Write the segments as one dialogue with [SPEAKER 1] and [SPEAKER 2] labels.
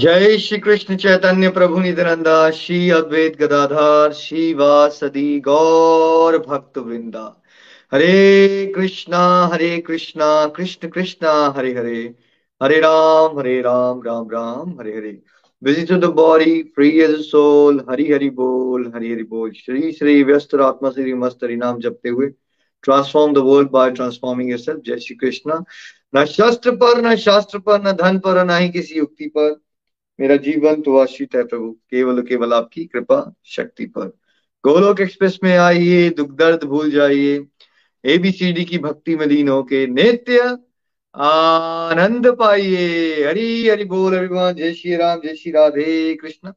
[SPEAKER 1] जय श्री कृष्ण चैतन्य प्रभु नित्यानंदा, श्री अद्वैत गदाधार श्री वासदी गौर भक्त वृंदा Hare Krishna Hare Krishna, Krishna Krishna, Hare Hare. Hare Ram Hare Ram Ram Ram, Hare Hare. Busy to the body free as soul Hari Hari बोल, हरि हरि बोल। श्री श्री व्यस्त आत्मा श्री मस्त हरि नाम जपते हुए transform the world by transforming yourself जय श्री कृष्णा। न शस्त्र पर, न शास्त्र पर, न धन पर, न ही किसी युक्ति पर। मेरा जीवन तो आश्रित है प्रभु। केवल केवल आपकी कृपा शक्ति पर। गोलोक एक्सप्रेस में आइए, दुख दर्द भूल जाइए। एबीसीडी की भक्ति में लीन होके नित्य आनंद पाइए। हरी, हरि बोल अभिमान जय श्री राम, जय श्री राधे कृष्ण।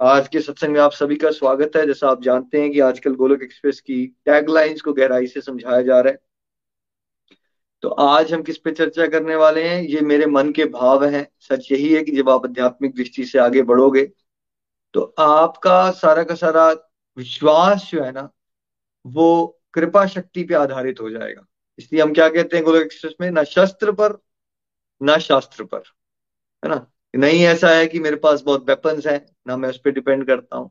[SPEAKER 1] आज के सत्संग में आप सभी का स्वागत है। जैसा आप जानते हैं कि आजकल गोलोक एक्सप्रेस की टैगलाइंस को गहराई से समझाया जा रहा है। तो आज हम किस पे चर्चा करने वाले हैं? ये मेरे मन के भाव हैं। सच यही है कि जब आप आध्यात्मिक दृष्टि से आगे बढ़ोगे तो आपका सारा का सारा विश्वास जो है ना, वो कृपा शक्ति पे आधारित हो जाएगा। इसलिए हम क्या कहते हैं गोलोक एक्सप्रेस में? ना शस्त्र पर, ना शास्त्र पर। है ना? नहीं, ऐसा है कि मेरे पास बहुत वेपन्स हैं, ना मैं उस पर डिपेंड करता हूँ।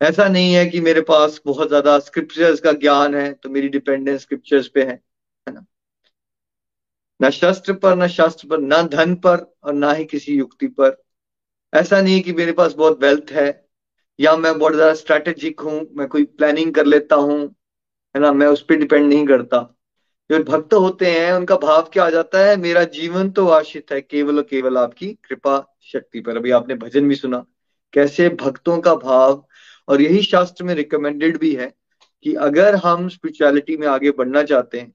[SPEAKER 1] ऐसा नहीं है कि मेरे पास बहुत ज़्यादा स्क्रिप्चर्स का ज्ञान है तो मेरी डिपेंडेंस स्क्रिप्चर्स पे है। न शस्त्र पर, न शास्त्र पर, न धन पर और ना ही किसी युक्ति पर। ऐसा नहीं कि मेरे पास बहुत वेल्थ है, या मैं बहुत ज़्यादा स्ट्रेटेजिक हूँ, मैं कोई प्लानिंग कर लेता हूँ, है ना, मैं उस पर डिपेंड नहीं करता। जो भक्त होते हैं, उनका भाव क्या आ जाता है? मेरा जीवन तो आश्रित है, केवल और केवल आपकी कृपा शक्ति पर। अभी आपने भजन भी सुना, कैसे भक्तों का भाव, और यही शास्त्र में रिकमेंडेड भी है कि अगर हम स्पिरिचुअलिटी में आगे बढ़ना चाहते हैं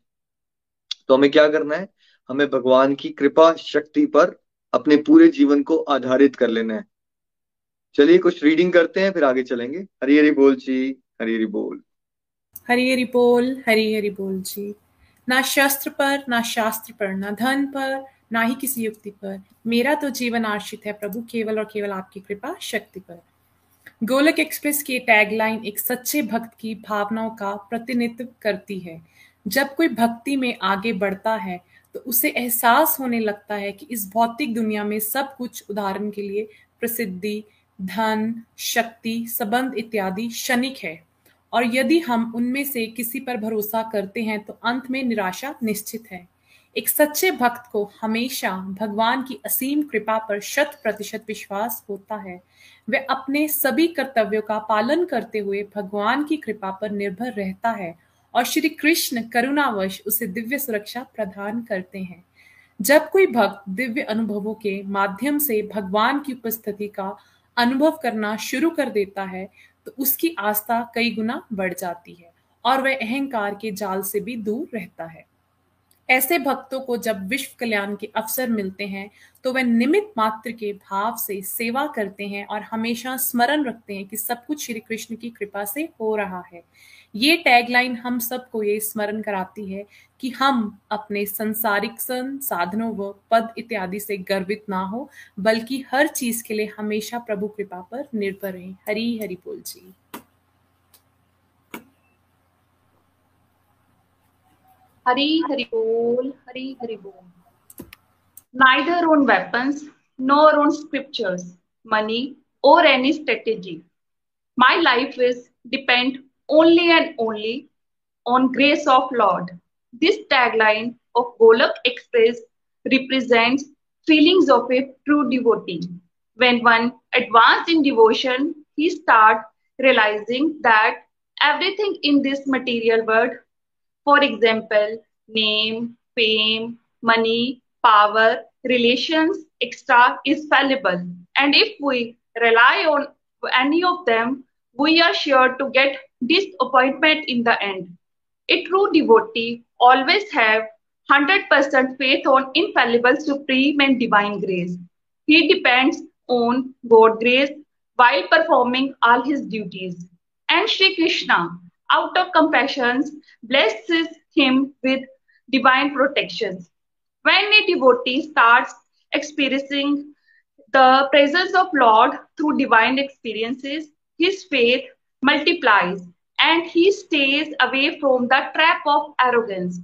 [SPEAKER 1] तो हमें क्या करना है? हमें भगवान की कृपा, शक्ति पर अपने पूरे जीवन को आधारित कर लेना है। चलिए कुछ रीडिंग करते हैं, फिर आगे चलेंगे। हरी हरी बोल जी, हरी हरी बोल।
[SPEAKER 2] हरी हरी बोल, हरी हरी बोल जी। ना शस्त्र पर, ना शास्त्र पर, ना धन पर, ना ही किसी युक्ति पर। मेरा तो जीवन आश्रित है प्रभु, केवल और केवल आपकी कृपा, शक्ति पर। गोलक एक्सप्रेस की टैगलाइन एक सच्चे भक्त की भावनाओं का प्रतिनिधित्व करती है। जब कोई भक्ति में आगे बढ़ता है तो उसे एहसास होने लगता है कि इस भौतिक दुनिया में सब कुछ उदाहरण के लिए प्रसिद्धि, धन, शक्ति, संबंध इत्यादि क्षणिक है। और यदि हम उनमें से किसी पर भरोसा करते हैं तो अंत में निराशा निश्चित है। एक सच्चे भक्त को हमेशा भगवान की असीम कृपा पर शत प्रतिशत विश्वास होता है। वह अपने सभी कर्तव्यों का पालन करते हुए भगवान की कृपा पर निर्भर रहता है और श्री कृष्ण करुणावश उसे दिव्य सुरक्षा प्रदान करते हैं। जब कोई भक्त दिव्य अनुभवों के माध्यम से भगवान की उपस्थिति का अनुभव करना शुरू कर देता है तो उसकी आस्था कई गुना बढ़ जाती है और वह अहंकार के जाल से भी दूर रहता है। ऐसे भक्तों को जब विश्व कल्याण के अवसर मिलते हैं तो वे निमित मात्र के भाव से सेवा करते हैं और हमेशा स्मरण रखते हैं कि सब कुछ श्री कृष्ण की कृपा से हो रहा है। ये टैगलाइन हम सबको ये स्मरण कराती है कि हम अपने संसारिक सन, साधनों व पद इत्यादि से गर्वित ना हो, बल्कि हर चीज़ के लिए हमेशा प्रभु कृपा पर निर्भर रहे। हरी हरि बोल जी।
[SPEAKER 3] Hari Hari Bol, Hari Hari Bol. Neither own weapons nor own scriptures, money, or any strategy. My life is depend only and only on grace of Lord. This tagline of Golak Express represents feelings of a true devotee. When one advances in devotion, he starts realizing that everything in this material world for example, name, fame, money, power, relations, extra, is fallible. And if we rely on any of them, we are sure to get disappointment in the end. A true devotee always have 100% faith on infallible, supreme, and divine grace. He depends on God grace while performing all his duties. And Sri Krishna, out of compassion, blesses him with divine protections. When a devotee starts experiencing the presence of Lord through divine experiences, his faith multiplies and he stays away from the trap of arrogance.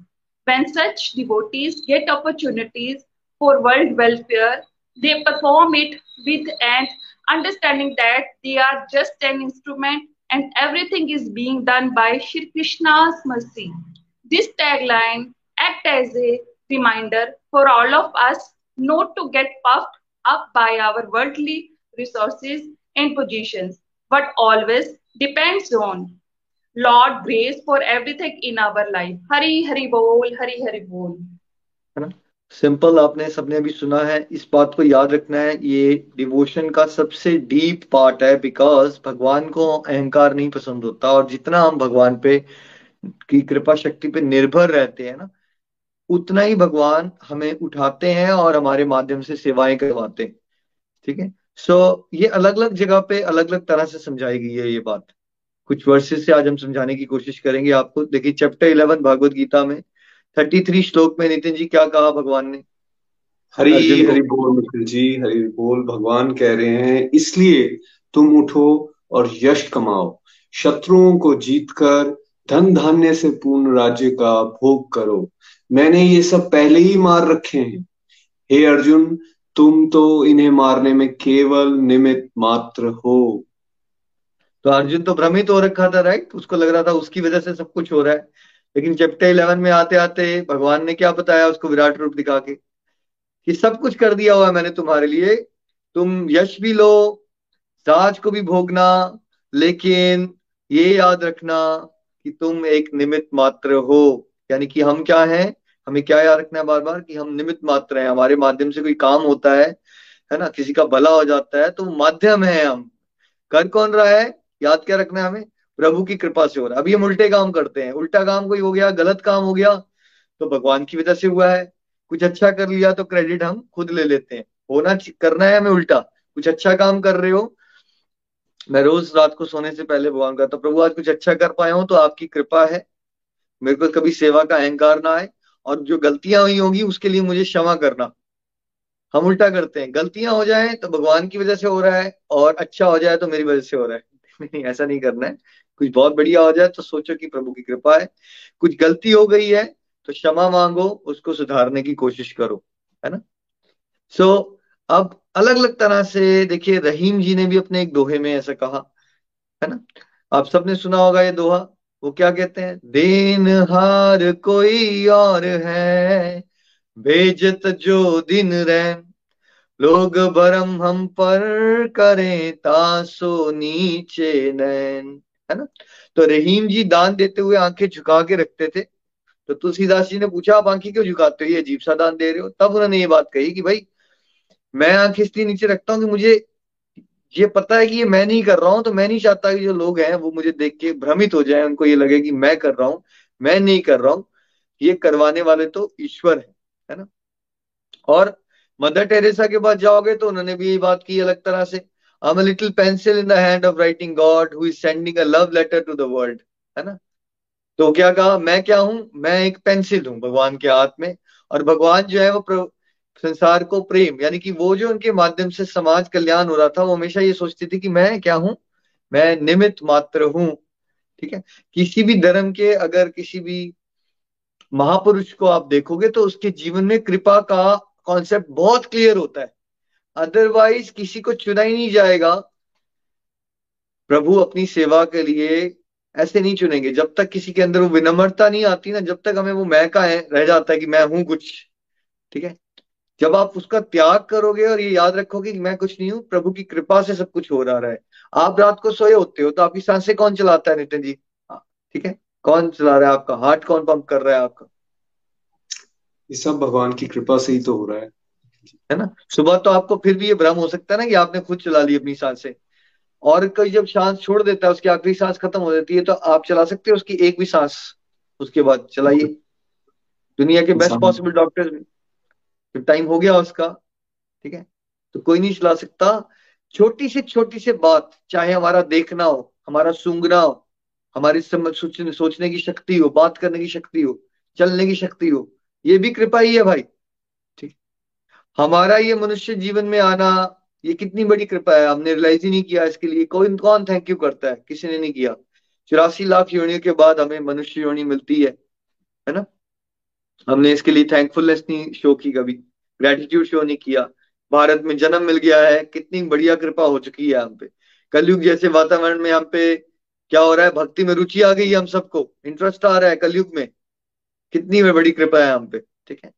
[SPEAKER 3] When such devotees get opportunities for world welfare, they perform it with an understanding that they are just an instrument and everything is being done by Shri Krishna's mercy. This tagline acts as a reminder for all of us not to get puffed up by our worldly resources and positions, but always depends on Lord grace for everything in our life. Hari Hari Bol, Hari Hari Bol.
[SPEAKER 1] Simple आपने सबने अभी सुना है इस बात को याद रखना है ये डिवोशन का सबसे डीप पार्ट है बिकॉज़ भगवान को अहंकार नहीं पसंद होता और जितना हम भगवान पे की कृपा शक्ति पे निर्भर रहते हैं ना उतना ही भगवान हमें उठाते हैं और हमारे माध्यम से सेवाएँ करवाते हैं ठीक है? सो so, ये अलग अलग जगह पे अलग अलग तरह से समझाई गई है ये बात। कुछ वर्सेस से आज हम समझाने की कोशिश करेंगे आपको देखिए चैप्टर इलेवन भागवत गीता में थर्टी थ्री श्लोक में नितिन जी क्या कहा भगवान ने
[SPEAKER 4] हरी हरि बोल मित्र जी हरि बोल भगवान कह रहे हैं इसलिए तुम उठो और यश कमाओ शत्रुओं को जीतकर धन धान्य से पूर्ण राज्य का भोग करो मैंने ये सब पहले ही मार रखे हैं हे अर्जुन तुम तो इन्हें मारने में केवल निमित मात्र हो
[SPEAKER 1] तो अर्जुन तो भ्रमित हो रखा था राइट उसको लग रहा था उसकी वजह से सब कुछ हो रहा है। लेकिन चैप्टर इलेवन में आते आते भगवान ने क्या बताया उसको विराट रूप दिखा के? कि सब कुछ कर दिया हुआ है मैंने तुम्हारे लिए। तुम यश भी लो साज को भी भोगना, लेकिन ये याद रखना कि तुम एक निमित मात्र हो। यानी कि हम क्या हैं? हमें क्या याद रखना है बार बार कि हम निमित मात्र हैं। हमारे माध्यम से कोई काम होता है है ना? किसी का भला हो जाता है तो माध्यम है हम। कर कौन रहा है? याद क्या रखना है हमें? प्रभु की कृपा से हो रहा है। अभी हम उल्टे काम करते हैं। उल्टा काम कोई हो गया, गलत काम हो गया तो भगवान की वजह से हुआ है। कुछ अच्छा कर लिया तो क्रेडिट हम खुद ले लेते हैं। होना करना है हमें उल्टा। कुछ अच्छा काम कर रहे हो, मैं रोज रात को सोने से पहले भगवान करता कहता प्रभु आज कुछ अच्छा कर पाया हूँ तो आपकी कृपा है। मेरे को कभी सेवा का अहंकार ना आए और जो गलतियाँ हुई होंगी, उसके लिए मुझे क्षमा करना। हम उल्टा करते हैं। गलतियाँ हो जाए तो भगवान की वजह से हो रहा है और अच्छा हो जाए तो मेरी वजह से हो रहा है। नहीं, ऐसा नहीं करना है। कुछ बहुत बढ़िया हो जाए तो सोचो कि प्रभु की कृपा है। कुछ गलती हो गई है तो क्षमा मांगो उसको सुधारने की कोशिश करो है ना? सो so, अब अलग अलग तरह से देखिए रहीम जी ने भी अपने एक दोहे में ऐसा कहा है ना? आप सबने सुना होगा ये दोहा वो क्या कहते हैं? देन हार कोई और है भेजत जो दिन रैन लोग भरम हम पर करें तासो नीचे नैन। है ना? तो रहीम जी दान देते हुए आँखें झुका के रखते थे। तो तुलसीदास जी ने पूछा, आप आँखें क्यों झुकाते हो? ये अजीब सा दान दे रहे हो। तब उन्होंने ये बात कही कि, भाई, मैं आँखें इसलिए नीचे रखता हूँ कि मुझे ये पता है कि ये मैं नहीं कर रहा हूँ तो मैं नहीं चाहता कि जो लोग हैं, वो मुझे देख के भ्रमित हो जाए, उनको ये लगे कि मैं कर रहा हूँ, मैं नहीं कर रहा हूँ। ये करवाने वाले तो ईश्वर है है ना? और मदर टेरेसा के पास जाओगे तो उन्होंने भी यही बात की अलग तरह से। I'm a little pencil in the hand of writing God who is sending a love letter to the world, है ना? तो क्या कहा? मैं क्या हूँ? मैं एक पेंसिल हूँ भगवान के हाथ में। और भगवान जो है वो संसार को प्रेम, यानी कि वो जो उनके माध्यम से समाज कल्याण हो रहा था, वो हमेशा ये सोचती थी कि मैं क्या हूँ? मैं निमित मात्र हूँ, ठीक है? किसी भी धर्म के अगर किसी भी महापुरुष को आप देखोगे तो उसके जीवन में कृपा का कॉन्सेप्ट बहुत क्लियर होता है। अदरवाइज़ किसी को चुना ही नहीं जाएगा। प्रभु अपनी सेवा के लिए ऐसे नहीं चुनेंगे। जब तक किसी के अंदर वो विनम्रता नहीं आती ना जब तक हमें वो मैं का है रह जाता है कि मैं हूँ कुछ। ठीक है? जब आप उसका त्याग करोगे और ये याद रखोगे कि मैं कुछ नहीं हूँ प्रभु की कृपा से सब कुछ हो रहा है। आप रात को सोए होते हो तो आपकी साँसें कौन चलाता है नितिन जी? हाँ, ठीक है? कौन चला रहा है आपका? हार्ट कौन पंप कर रहा है आपका?
[SPEAKER 4] ये सब भगवान की कृपा से ही तो हो रहा है।
[SPEAKER 1] है ना? सुबह तो आपको फिर भी ये भ्रम हो सकता है ना कि आपने खुद चला ली अपनी साँसें और कोई जब सांस छोड़ देता है उसकी आखिरी सांस खत्म हो जाती है तो आप चला सकते हो उसकी एक भी सांस उसके बाद चलाइए। दुनिया के बेस्ट पॉसिबल डॉक्टर टाइम हो गया उसका ठीक है? तो कोई नहीं चला सकता। छोटी से छोटी से बात चाहे हमारा देखना हो हमारा सूंघना हो हमारी समझ सोचने सोचने की शक्ति हो बात करने की शक्ति हो चलने की शक्ति हो ये भी कृपा ही है भाई। हमारा ये मनुष्य जीवन में आना, ये कितनी बड़ी कृपा है। हमने रियलाइज़ ही नहीं किया इसके लिए। कोई कौन थैंक यू करता है? किसी ने नहीं किया। चौरासी लाख योनियों के बाद हमें मनुष्य योनि मिलती है है ना? हमने इसके लिए थैंकफुलनेस नहीं शो की कभी। ग्रेटिट्यूड शो नहीं किया। भारत में जन्म मिल गया है। कितनी बढ़िया कृपा हो चुकी है हम पे। कलयुग जैसे वातावरण में हम पे क्या हो रहा है? भक्ति में रुचि आ गई है हम सबको। इंटरेस्ट आ रहा है कलयुग में। कितनी बड़ी कृपा है हम पे, ठीक है?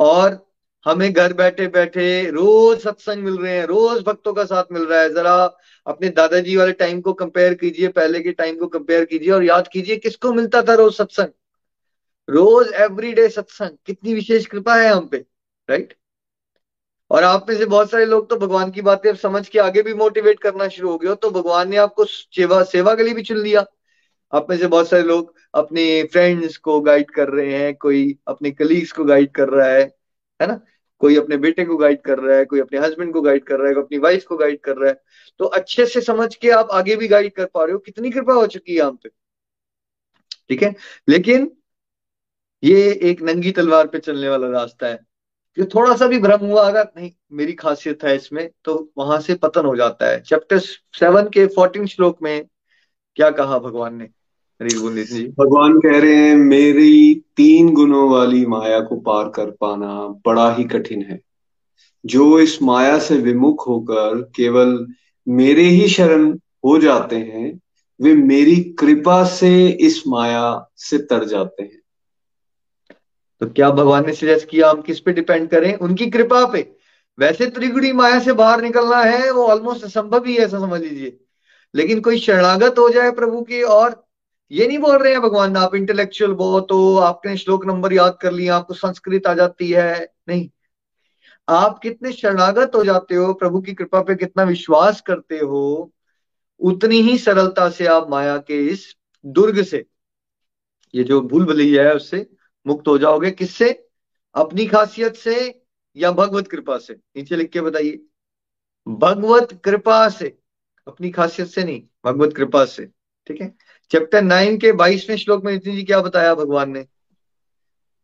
[SPEAKER 1] और हमें घर बैठे बैठे रोज सत्संग मिल रहे हैं, रोज भक्तों का साथ मिल रहा है। जरा अपने दादाजी वाले टाइम को कंपेयर कीजिए, पहले के टाइम को कंपेयर कीजिए और याद कीजिए किसको मिलता था रोज सत्संग। रोज एवरीडे सत्संग। कितनी विशेष कृपा है हम पे राइट और आप में से बहुत सारे लोग तो भगवान की बातें समझ के आगे भी मोटिवेट करना शुरू हो गए हो तो भगवान ने आपको सेवा सेवा के लिए भी चुन लिया। आप में से बहुत सारे लोग अपने फ्रेंड्स को गाइड कर रहे हैं, कोई अपने कलीग्स को गाइड कर रहा है। है ना? कोई अपने बेटे को गाइड कर रहा है, कोई अपने हस्बैंड को गाइड कर रहा है, कोई अपनी वाइफ को गाइड कर रहा है तो अच्छे से समझ के आप आगे भी गाइड कर पा रहे हो। कितनी कृपा हो चुकी है हम पे। ठीक है? लेकिन ये एक नंगी तलवार पे चलने वाला रास्ता है। जो थोड़ा सा भी भ्रम हुआ, अगर नहीं, मेरी खासियत है इसमें तो वहाँ से पतन हो जाता है। चैप्टर सेवन के फोर्टीन श्लोक में क्या कहा भगवान ने?
[SPEAKER 4] भगवान कह रहे हैं मेरी तीन गुणों वाली माया को पार कर पाना बड़ा ही कठिन है। जो इस माया से विमुख होकर केवल मेरे ही शरण हो जाते हैं वे मेरी कृपा से इस माया से तर जाते हैं।
[SPEAKER 1] तो क्या भगवान ने सजेस्ट किया हम किस पे डिपेंड करें? उनकी कृपा पे। वैसे त्रिगुणी माया से बाहर निकलना है वो ऑलमोस्ट असंभव ही है ऐसा समझ लीजिए। लेकिन कोई शरणागत हो जाए प्रभु की और ये नहीं बोल रहे हैं, भगवान, आप इंटेलेक्चुअल बहुत हो, आपने श्लोक नंबर याद कर लिया आपको संस्कृत आ जाती है। नहीं। आप कितने शरणागत हो जाते हो, प्रभु की कृपा पे कितना विश्वास करते हो, उतनी ही सरलता से आप माया के इस दुर्ग से, ये जो भूल भली है उससे मुक्त हो जाओगे। किससे? अपनी खासियत से या भगवत कृपा से? नीचे लिख के बताइए। भगवत कृपा से। अपनी खासियत से नहीं, भगवत कृपा से। ठीक है? चैप्टर नाइन के बाईसवें श्लोक में नितिन जी क्या बताया भगवान ने?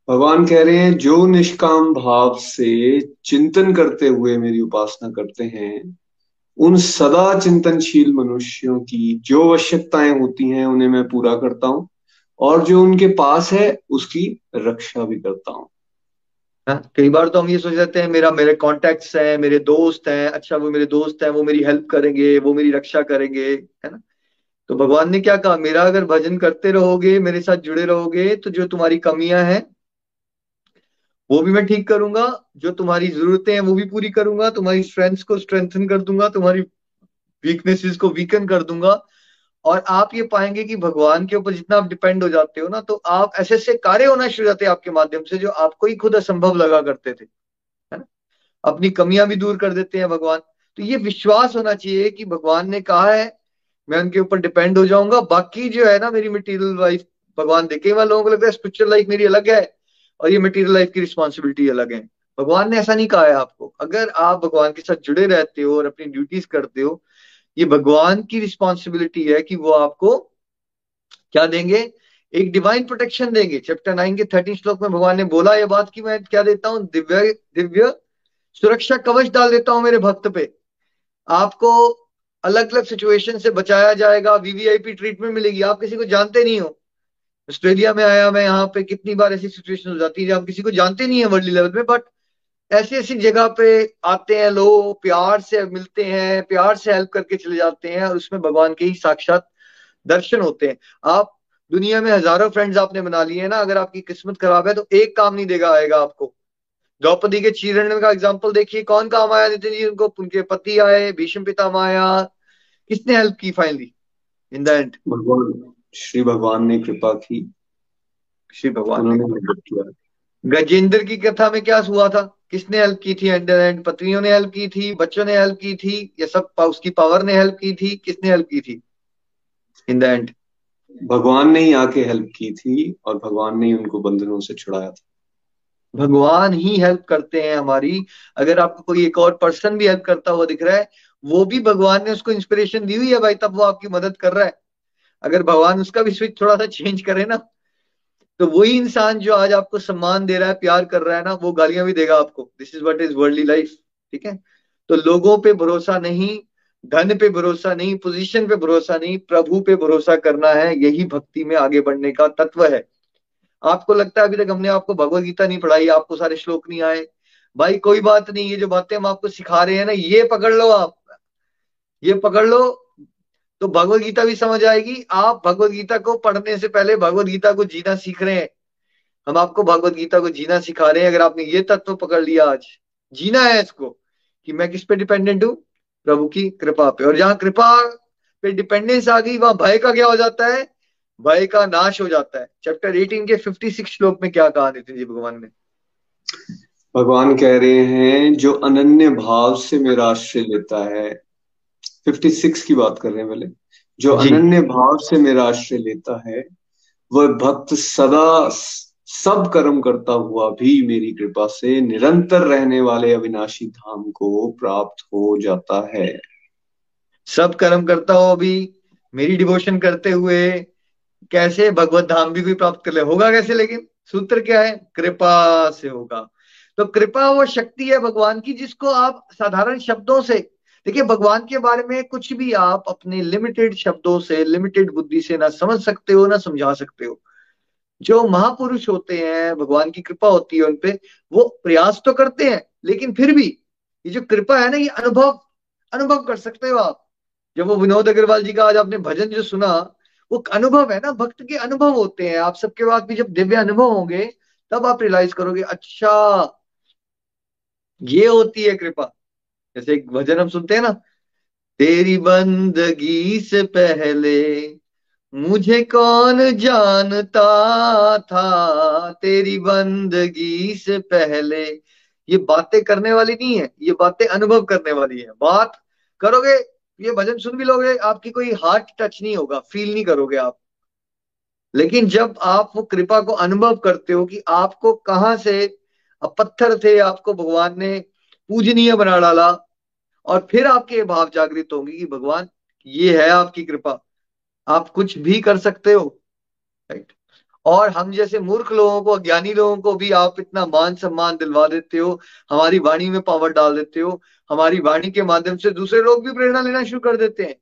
[SPEAKER 4] भगवान कह रहे हैं जो निष्काम भाव से चिंतन करते हुए मेरी उपासना करते हैं उन सदा चिंतनशील मनुष्यों की जो आवश्यकताएँ होती हैं उन्हें मैं पूरा करता हूँ और जो उनके पास है उसकी रक्षा भी करता हूँ.
[SPEAKER 1] हाँ, कई बार तो हम ये सोच जाते हैं मेरा मेरे कॉन्टेक्ट्स हैं मेरे दोस्त हैं अच्छा वो मेरे दोस्त हैं वो मेरी हेल्प करेंगे वो मेरी रक्षा करेंगे है ना? तो भगवान ने क्या कहा? मेरा अगर भजन करते रहोगे, मेरे साथ जुड़े रहोगे तो जो तुम्हारी कमियाँ हैं, वो भी मैं ठीक करूँगा। जो तुम्हारी जरूरतें हैं, वो भी पूरी करूँगा। तुम्हारी स्ट्रेंथ्स को स्ट्रेंथन कर दूँगा, तुम्हारी वीकनेसेस को वीकन कर दूँगा। और आप ये पाएँगे कि भगवान के ऊपर जितना आप डिपेंड हो जाते हो ना तो आप ऐसे ऐसे कार्य होना शुरू जाते हैं आपके माध्यम से, जो आपको ही खुद असंभव लगा करते थे, है ना? अपनी कमियाँ भी दूर कर देते हैं भगवान। तो ये विश्वास होना चाहिए कि भगवान ने कहा है मैं उनके ऊपर डिपेंड हो जाऊँगा। बाकी जो है ना मेरी मटीरियल लाइफ भगवान देखे वाले लोगों को लगता है स्पिरिचुअल लाइफ मेरी अलग है और ये मटीरियल लाइफ की रिस्पॉन्सिबिलिटी अलग है। भगवान ने ऐसा नहीं कहा है आपको। अगर आप भगवान के साथ जुड़े रहते हो और अपनी ड्यूटीज़ करते हो, ये भगवान की रिस्पॉन्सिबिलिटी है कि वो आपको क्या देंगे? एक डिवाइन प्रोटेक्शन देंगे। चैप्टर नाइन के थर्टीन श्लोक में भगवान ने बोला ये बात कि मैं क्या देता हूँ? दिव्य दिव्य सुरक्षा कवच डाल देता हूँ मेरे भक्त पे। आपको अलग अलग सिचुएशन से बचाया जाएगा वीवीआईपी ट्रीटमेंट मिलेगी। आप किसी को जानते नहीं हो। ऑस्ट्रेलिया में आया मैं, यहाँ पे कितनी बार ऐसी सिचुएशन हो जाती है हम किसी को जानते नहीं है वर्ल्ड लेवल में बट ऐसी ऐसी जगह पे आते हैं लोग, प्यार से मिलते हैं, प्यार से हेल्प करके चले जाते हैं, और उसमें भगवान के ही साक्षात दर्शन होते हैं। आप, दुनिया में हज़ारों फ्रेंड्स आपने बना लिए हैं ना, अगर आपकी किस्मत खराब है तो एक काम नहीं देगा, आएगा आपको। द्रौपदी के चीरण का एग्ज़ाम्पल देखिए, कौन काम आया? नितिन जी, उनको उनके पति आए, भीष्म पिता आया किसने हेल्प की फाइनली इन द एंड
[SPEAKER 4] भगवान श्री भगवान ने कृपा की।
[SPEAKER 1] श्री भगवान ने किया। गजेंद्र की कथा में क्या हुआ था? किसने हेल्प की थी? एंड एंड पत्नियों ने हेल्प की थी बच्चों ने हेल्प की थी या सब उसकी पावर ने हेल्प की थी? किसने हेल्प की थी? इन द एंड
[SPEAKER 4] भगवान ने ही आके हेल्प की थी और भगवान ने ही उनको बंधनों से छुड़ाया था।
[SPEAKER 1] भगवान ही हेल्प करते हैं हमारी। अगर आपको कोई एक और पर्सन भी हेल्प करता हुआ दिख रहा है वो भी भगवान ने उसको इंस्पिरेशन दी हुई है भाई, तब वो आपकी मदद कर रहा है। अगर भगवान उसका भी स्विच थोड़ा सा चेंज करे ना तो वही इंसान जो आज आपको सम्मान दे रहा है, प्यार कर रहा है ना, वो गालियाँ भी देगा आपको। This is what is worldly life ठीक है? तो लोगों पे भरोसा नहीं, धन पे भरोसा नहीं पोजीशन पे भरोसा नहीं, प्रभु पे भरोसा करना है, यही भक्ति में आगे बढ़ने का तत्व है। आपको लगता है अभी तक हमने आपको भगवत गीता नहीं पढ़ाई, आपको सारे श्लोक नहीं आए? भाई कोई बात नहीं, ये जो बातें हम आपको सिखा रहे हैं ना, ये पकड़ लो आप। ये पकड़ लो तो भगवत गीता भी समझ आएगी। आप भगवत गीता को पढ़ने से पहले भगवत गीता को जीना सीख रहे हैं। हम आपको भगवत गीता को जीना सिखा रहे हैं। अगर आपने ये तत्व पकड़ लिया आज, जीना है इसको, कि मैं किस पे डिपेंडेंट हूँ? प्रभु की कृपा पे। और जहाँ कृपा पे डिपेंडेंस आ गई, वहाँ भय का क्या हो जाता है? भय का नाश हो जाता है। चैप्टर 18 के 56 श्लोक में क्या कहा नितिन जी भगवान ने?
[SPEAKER 4] भगवान कह रहे हैं, जो अनन्य भाव से मेरा आश्रय लेता है 56 की बात कर रहे हैं पहले। जो अनन्य भाव से मेरा आश्रय लेता है वह भक्त सदा सब कर्म करता हुआ भी मेरी कृपा से निरंतर रहने वाले अविनाशी धाम को प्राप्त हो जाता है।
[SPEAKER 1] सब कर्म करता हो भी मेरी डिवोशन करते हुए कैसे भगवत धाम भी कोई प्राप्त कर ले? होगा कैसे? लेकिन सूत्र क्या है? कृपा से होगा। तो कृपा वो शक्ति है भगवान की जिसको आप साधारण शब्दों से देखिए, भगवान के बारे में कुछ भी आप अपने लिमिटेड शब्दों से लिमिटेड बुद्धि से ना समझ सकते हो, ना समझा सकते हो। जो महापुरुष होते हैं, भगवान की कृपा होती है उनपे, वो प्रयास तो करते हैं, लेकिन फिर भी ये जो कृपा है ना, ये अनुभव अनुभव कर सकते हो आप। जब वो विनोद अग्रवाल जी का आज आपने भजन जो सुना, वो अनुभव है ना, भक्त के अनुभव होते हैं। आप सबके बाद भी जब दिव्य अनुभव होंगे, तब आप रियलाइज़ करोगे अच्छा ये होती है कृपा। जैसे एक भजन हम सुनते हैं ना, तेरी बंदगी से पहले मुझे कौन जानता था? तेरी बंदगी से पहले। ये बातें करने वाली नहीं है, ये बातें अनुभव करने वाली है। बात करोगे, ये भजन सुन भी लोगे, आपकी कोई हार्ट टच नहीं होगा फील नहीं करोगे आप। लेकिन जब आप वो कृपा को अनुभव करते हो कि आपको कहाँ से पत्थर थे, आपको भगवान ने पूजनीय बना डाला और फिर आपके भाव जागृत होंगे कि भगवान, ये है आपकी कृपा। आप कुछ भी कर सकते हो राइट और हम जैसे मूर्ख लोगों को, अज्ञानी लोगों को भी आप इतना मान सम्मान दिलवा देते हो, हमारी वाणी में पावर डाल देते हो, हमारी वाणी के माध्यम से दूसरे लोग भी प्रेरणा लेना शुरू कर देते हैं।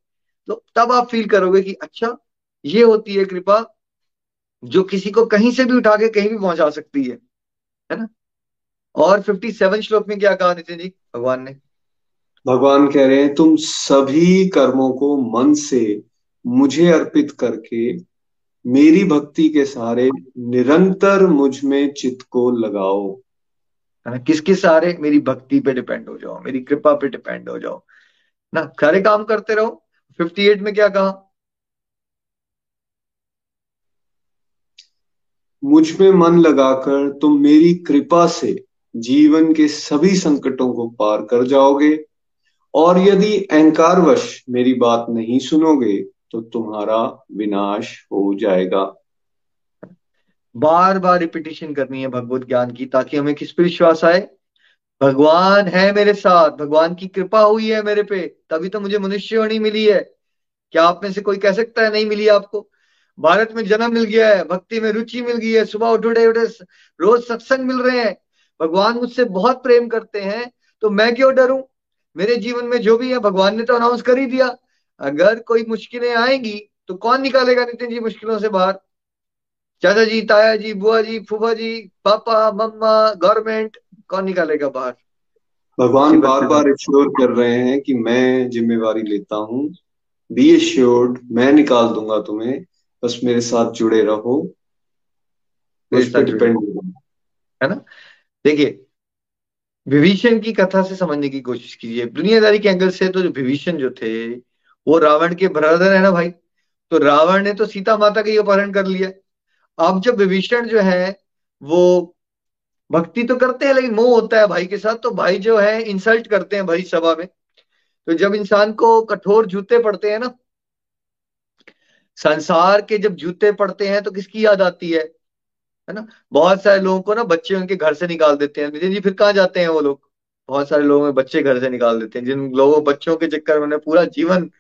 [SPEAKER 1] तो तब आप फील करोगे कि अच्छा ये होती है कृपा, जो किसी को कहीं से भी उठा के कहीं भी पहुँचा सकती है है ना? और फिफ्टी सेवन श्लोक में क्या कहा नितिन जी? भगवान ने
[SPEAKER 4] भगवान कह रहे हैं तुम सभी कर्मों को मन से मुझे अर्पित करके मेरी भक्ति के सहारे निरंतर मुझमें चित्त को लगाओ।
[SPEAKER 1] ना किसके सहारे मेरी भक्ति पे डिपेंड हो जाओ मेरी कृपा पे डिपेंड हो जाओ। ना सारे काम करते रहो। 58 में क्या कहा?
[SPEAKER 4] मुझमें मन लगाकर तुम मेरी कृपा से जीवन के सभी संकटों को पार कर जाओगे। और यदि अहंकारवश मेरी बात नहीं सुनोगे तो तुम्हारा विनाश हो जाएगा।
[SPEAKER 1] बार बार रिपीटेशन करनी है भगवत ज्ञान की, ताकि हमें किस पे विश्वास आए? भगवान है मेरे साथ, भगवान की कृपा हुई है मेरे पे, तभी तो मुझे मनुष्य मनुष्यवाणी मिली है। क्या आप में से कोई कह सकता है, नहीं मिली आपको? भारत में जन्म मिल गया है, भक्ति में रुचि मिल गई है, सुबह उठ उठे उठे, रोज सत्संग मिल रहे हैं। भगवान मुझसे बहुत प्रेम करते हैं तो मैं क्यों डरूं? मेरे जीवन में जो भी है भगवान ने तो अनाउंस कर ही दिया। अगर कोई मुश्किलें आएँगी तो कौन निकालेगा नितिन जी मुश्किलों से बाहर? चाचा जी ताया जी बुआ जी फूफा जी पापा मम्मा गवर्नमेंट कौन निकालेगा बाहर?
[SPEAKER 4] भगवान बार बार एश्योर कर रहे हैं कि मैं जिम्मेवारी लेता हूँ। बी एश्योर्ड मैं निकाल दूँगा तुम्हें। बस मेरे साथ जुड़े रहो। डिपेंड
[SPEAKER 1] है ना? देखिए विभीषण की कथा से समझने की कोशिश कीजिए। दुनियादारी के एंगल से तो विभीषण जो थे, वो रावण के ब्रदर है ना भाई? तो रावण ने तो सीता माता का ही अपहरण कर लिया। अब जब विभीषण जो है, वो भक्ति तो करते हैं, लेकिन मोह होता है भाई के साथ तो भाई जो है इंसल्ट करते हैं भाई सभा में। तो जब इंसान को कठोर जूते पड़ते हैं ना, संसार के जब जूते पड़ते हैं तो किसकी याद आती है? है ना? बहुत सारे लोगों को ना बच्चे उनके घर से निकाल देते हैं। नितिन जी, फिर कहाँ जाते हैं वो लोग? बहुत सारे लोगों में बच्चे घर से निकाल देते हैं। जिन लोगों, बच्चों के चक्कर में पूरा जीवन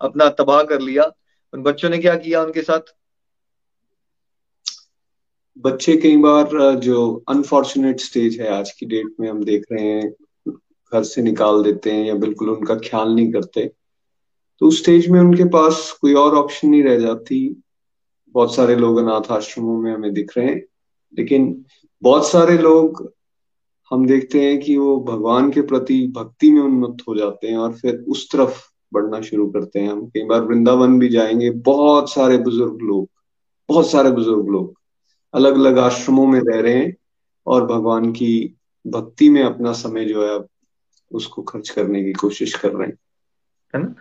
[SPEAKER 1] अपना तबाह कर लिया, उन बच्चों ने क्या किया उनके साथ?
[SPEAKER 4] बच्चे कई बार जो अनफॉर्चुनेट स्टेज है आज की डेट में हम देख रहे हैं, घर से निकाल देते हैं या बिल्कुल उनका ख्याल नहीं करते। तो उस स्टेज में उनके पास कोई और ऑप्शन नहीं रह जाती। बहुत सारे लोग अनाथ आश्रमों में हमें दिख रहे हैं। लेकिन बहुत सारे लोग हम देखते हैं कि वो भगवान के प्रति भक्ति में उन्नत हो जाते हैं और फिर उस तरफ़ बढ़ना शुरू करते हैं। हम कई बार वृंदावन भी जाएँगे, बहुत सारे बुज़ुर्ग लोग, बहुत सारे बुज़ुर्ग लोग अलग अलग आश्रमों में रह रहे हैं और भगवान की भक्ति में अपना समय जो है उसको खर्च करने की कोशिश कर रहे हैं।
[SPEAKER 1] है ना?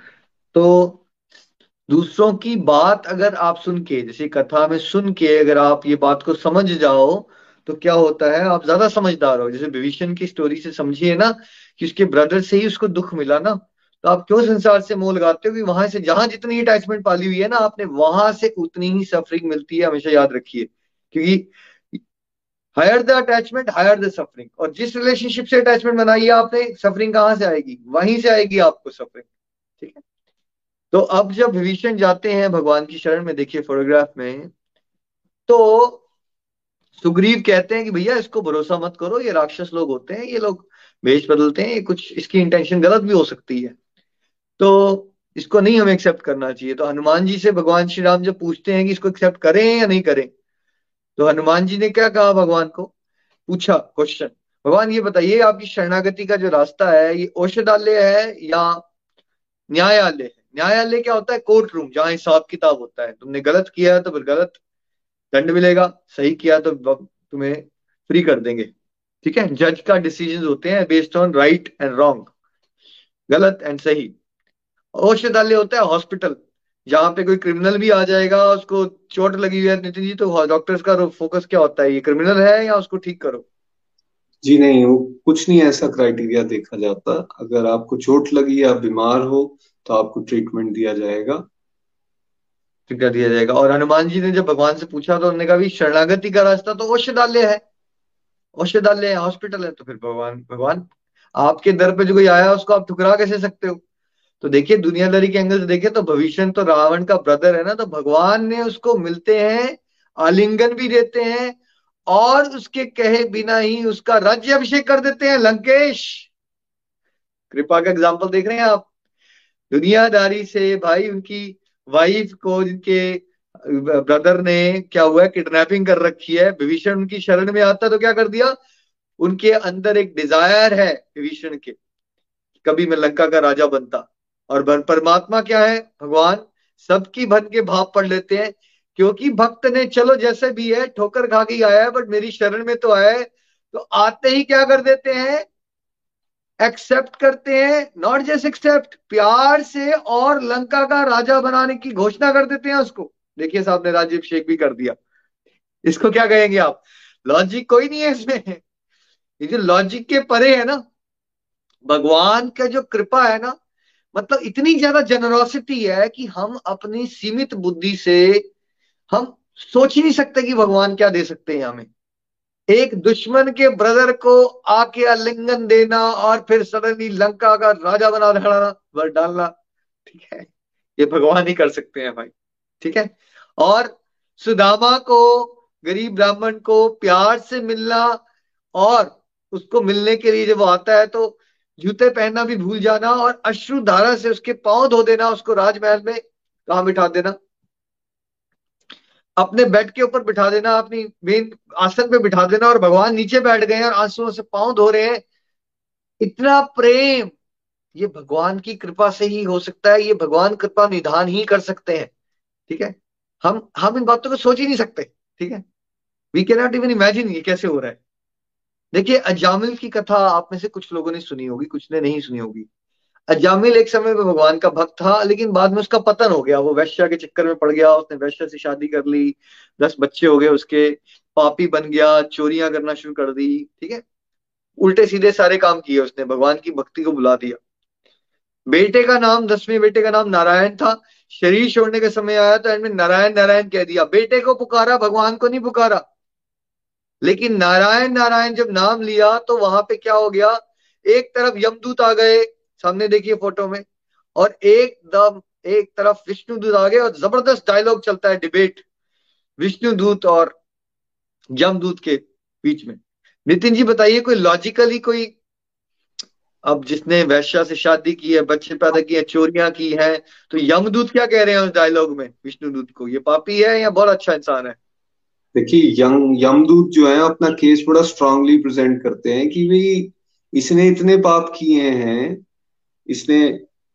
[SPEAKER 1] तो दूसरों की बात अगर आप सुन के, जैसे कथा में सुन के अगर आप ये बात को समझ जाओ तो क्या होता है? आप ज़्यादा समझदार हो। जैसे विभीषण की स्टोरी से समझिए ना कि उसके ब्रदर से ही उसको दुख मिला ना तो आप क्यों संसार से मोह लगाते हो कि वहाँ से, जहाँ जितनी अटैचमेंट पाली हुई है ना आपने, वहाँ से उतनी ही सफरिंग मिलती है, हमेशा याद रखिए। क्योंकि higher the attachment higher the suffering और जिस रिलेशनशिप से अटैचमेंट बनाई है आपने सफरिंग कहाँ से आएगी? वहीं से आएगी आपको सफरिंग ठीक है? तो अब जब विभीषण जाते हैं भगवान की शरण में, देखिए फोटोग्राफ में तो सुग्रीव कहते हैं कि भैया इसको भरोसा मत करो, ये राक्षस लोग होते हैं, ये लोग भेज बदलते हैं, ये कुछ इसकी इंटेंशन गलत भी हो सकती है। तो इसको नहीं हमें एक्सेप्ट करना चाहिए। तो हनुमान जी से भगवान श्री राम जब पूछते हैं कि इसको एक्सेप्ट करें या नहीं करें तो हनुमान जी ने क्या कहा भगवान को? पूछा क्वेश्चन भगवान, ये बताइए, आपकी शरणागति का जो रास्ता है, ये औषधालय है या न्यायालय है? न्यायालय क्या होता है? कोर्ट रूम जहाँ हिसाब किताब होता है। तुमने गलत किया तो फिर गलत दंड मिलेगा। सही किया तो तुम्हें फ्री कर देंगे। ठीक है? जज का डिसीज़न होते हैं based on right and wrong गलत एंड सही। औषधालय होता है हॉस्पिटल जहाँ पे कोई क्रिमिनल भी आ जाएगा, उसको चोट लगी हुई है नितिन जी तो डॉक्टर्स का फोकस क्या होता है? ये क्रिमिनल है या उसको ठीक करो?
[SPEAKER 4] जी नहीं, वो कुछ नहीं ऐसा क्राइटेरिया देखा जाता। अगर आपको चोट लगी आप बीमार हो तो आपको ट्रीटमेंट दिया जाएगा।
[SPEAKER 1] ट्रीटमेंट दिया जाएगा। और हनुमान जी ने जब भगवान से पूछा तो उन्होंने कहा शरणागति का रास्ता तो औषधालय है। औषधालय है हॉस्पिटल है। तो फिर भगवान भगवान, आपके दर पे जो कोई आया उसको आप ठुकरा कैसे सकते हो? तो देखिए, दुनियादारी के एंगल से देखे तो भविष्य तो रावण का ब्रदर है ना तो भगवान ने उसको मिलते हैं, आलिंगन भी देते हैं, और उसके कहे बिना ही उसका राज्य अभिषेक कर देते हैं, लंकेश। कृपा का एग्ज़ाम्पल देख रहे हैं आप? दुनियादारी से भाई उनकी वाइफ को जिनके ब्रदर ने क्या हुआ किडनैपिंग कर रखी है। विभीषण उनकी शरण में आता तो क्या कर दिया? उनके अंदर एक डिज़ायर है विभीषण के कभी मैं लंका का राजा बनता। और परमात्मा क्या है? भगवान सबकी भन के भाव पढ़ लेते हैं, क्योंकि भक्त ने, चलो जैसे भी है, ठोकर खा के आया है बट मेरी शरण में तो आया है। तो आते ही क्या कर देते हैं? एक्सेप्ट करते हैं नॉट जस्ट एक्सेप्ट प्यार से और लंका का राजा बनाने की घोषणा कर देते हैं उसको। देखिए साहब ने राजीव शेख भी कर दिया। इसको क्या कहेंगे आप? लॉजिक कोई नहीं है इसमें। ये जो लॉजिक के परे है ना, भगवान का जो कृपा है ना मतलब इतनी ज़्यादा जेनरोसिटी है कि हम अपनी सीमित बुद्धि से, हम सोच ही नहीं सकते कि भगवान क्या दे सकते हैं हमें। एक दुश्मन के ब्रदर को आके आलिंगन देना और फिर सडनली लंका का राजा बना डालना वर डालना। ठीक है? ये भगवान ही कर सकते हैं भाई। ठीक है? और सुदामा को, गरीब ब्राह्मण को प्यार से मिलना और उसको मिलने के लिए जब वो आता है तो जूते पहनना भी भूल जाना और अश्रु धारा से उसके पाँव धो देना, उसको राजमहल में कहा बिठा देना। अपने बेड के ऊपर बिठा देना, अपनी मेन आसन पे बिठा देना और भगवान नीचे बैठ गए और आंसुओं से पाँव धो रहे हैं। इतना प्रेम, ये भगवान की कृपा से ही हो सकता है, ये भगवान कृपा निधान ही कर सकते हैं, ठीक है? हम हम इन बातों को सोच ही नहीं सकते, ठीक है? We can not even imagine ये कैसे हो रहा है। देखिए, अजामिल की कथा आप में से कुछ लोगों ने सुनी होगी, कुछ ने नहीं सुनी होगी। अजामिल एक समय में भगवान का भक्त था, लेकिन बाद में उसका पतन हो गया। वो वैश्या के चक्कर में पड़ गया, उसने वैश्या से शादी कर ली, दस बच्चे हो गए उसके, पापी बन गया, चोरियाँ करना शुरू कर दी, ठीक है? उल्टे सीधे सारे काम किए उसने, भगवान की भक्ति को बुला दिया। बेटे का नाम, दसवें बेटे का नाम नारायण था। शरीर छोड़ने का समय आया तो एंड में नारायण नारायण कह दिया, बेटे को पुकारा, भगवान को नहीं पुकारा। लेकिन नारायण नारायण जब नाम लिया तो वहाँ पे क्या हो गया? एक तरफ़ यमदूत आ गए सामने देखिए फ़ोटो में, और एक दम एक तरफ़ विष्णु दूत आ गए और ज़बरदस्त डायलॉग चलता है डिबेट विष्णु दूत और यमदूत के बीच में। नितिन जी बताइए, कोई लॉजिकली कोई, अब जिसने वैश्या से शादी की है, बच्चे पैदा किए चोरियाँ की है तो यमदूत क्या कह रहे हैं उस डायलॉग में, विष्णु दूत को? ये पापी है या बहुत अच्छा इंसान है?
[SPEAKER 4] देखिए यंग यमदूत जो है, अपना केस बड़ा स्ट्रांगली प्रेजेंट करते हैं कि भाई, इसने इतने पाप किए हैं इसने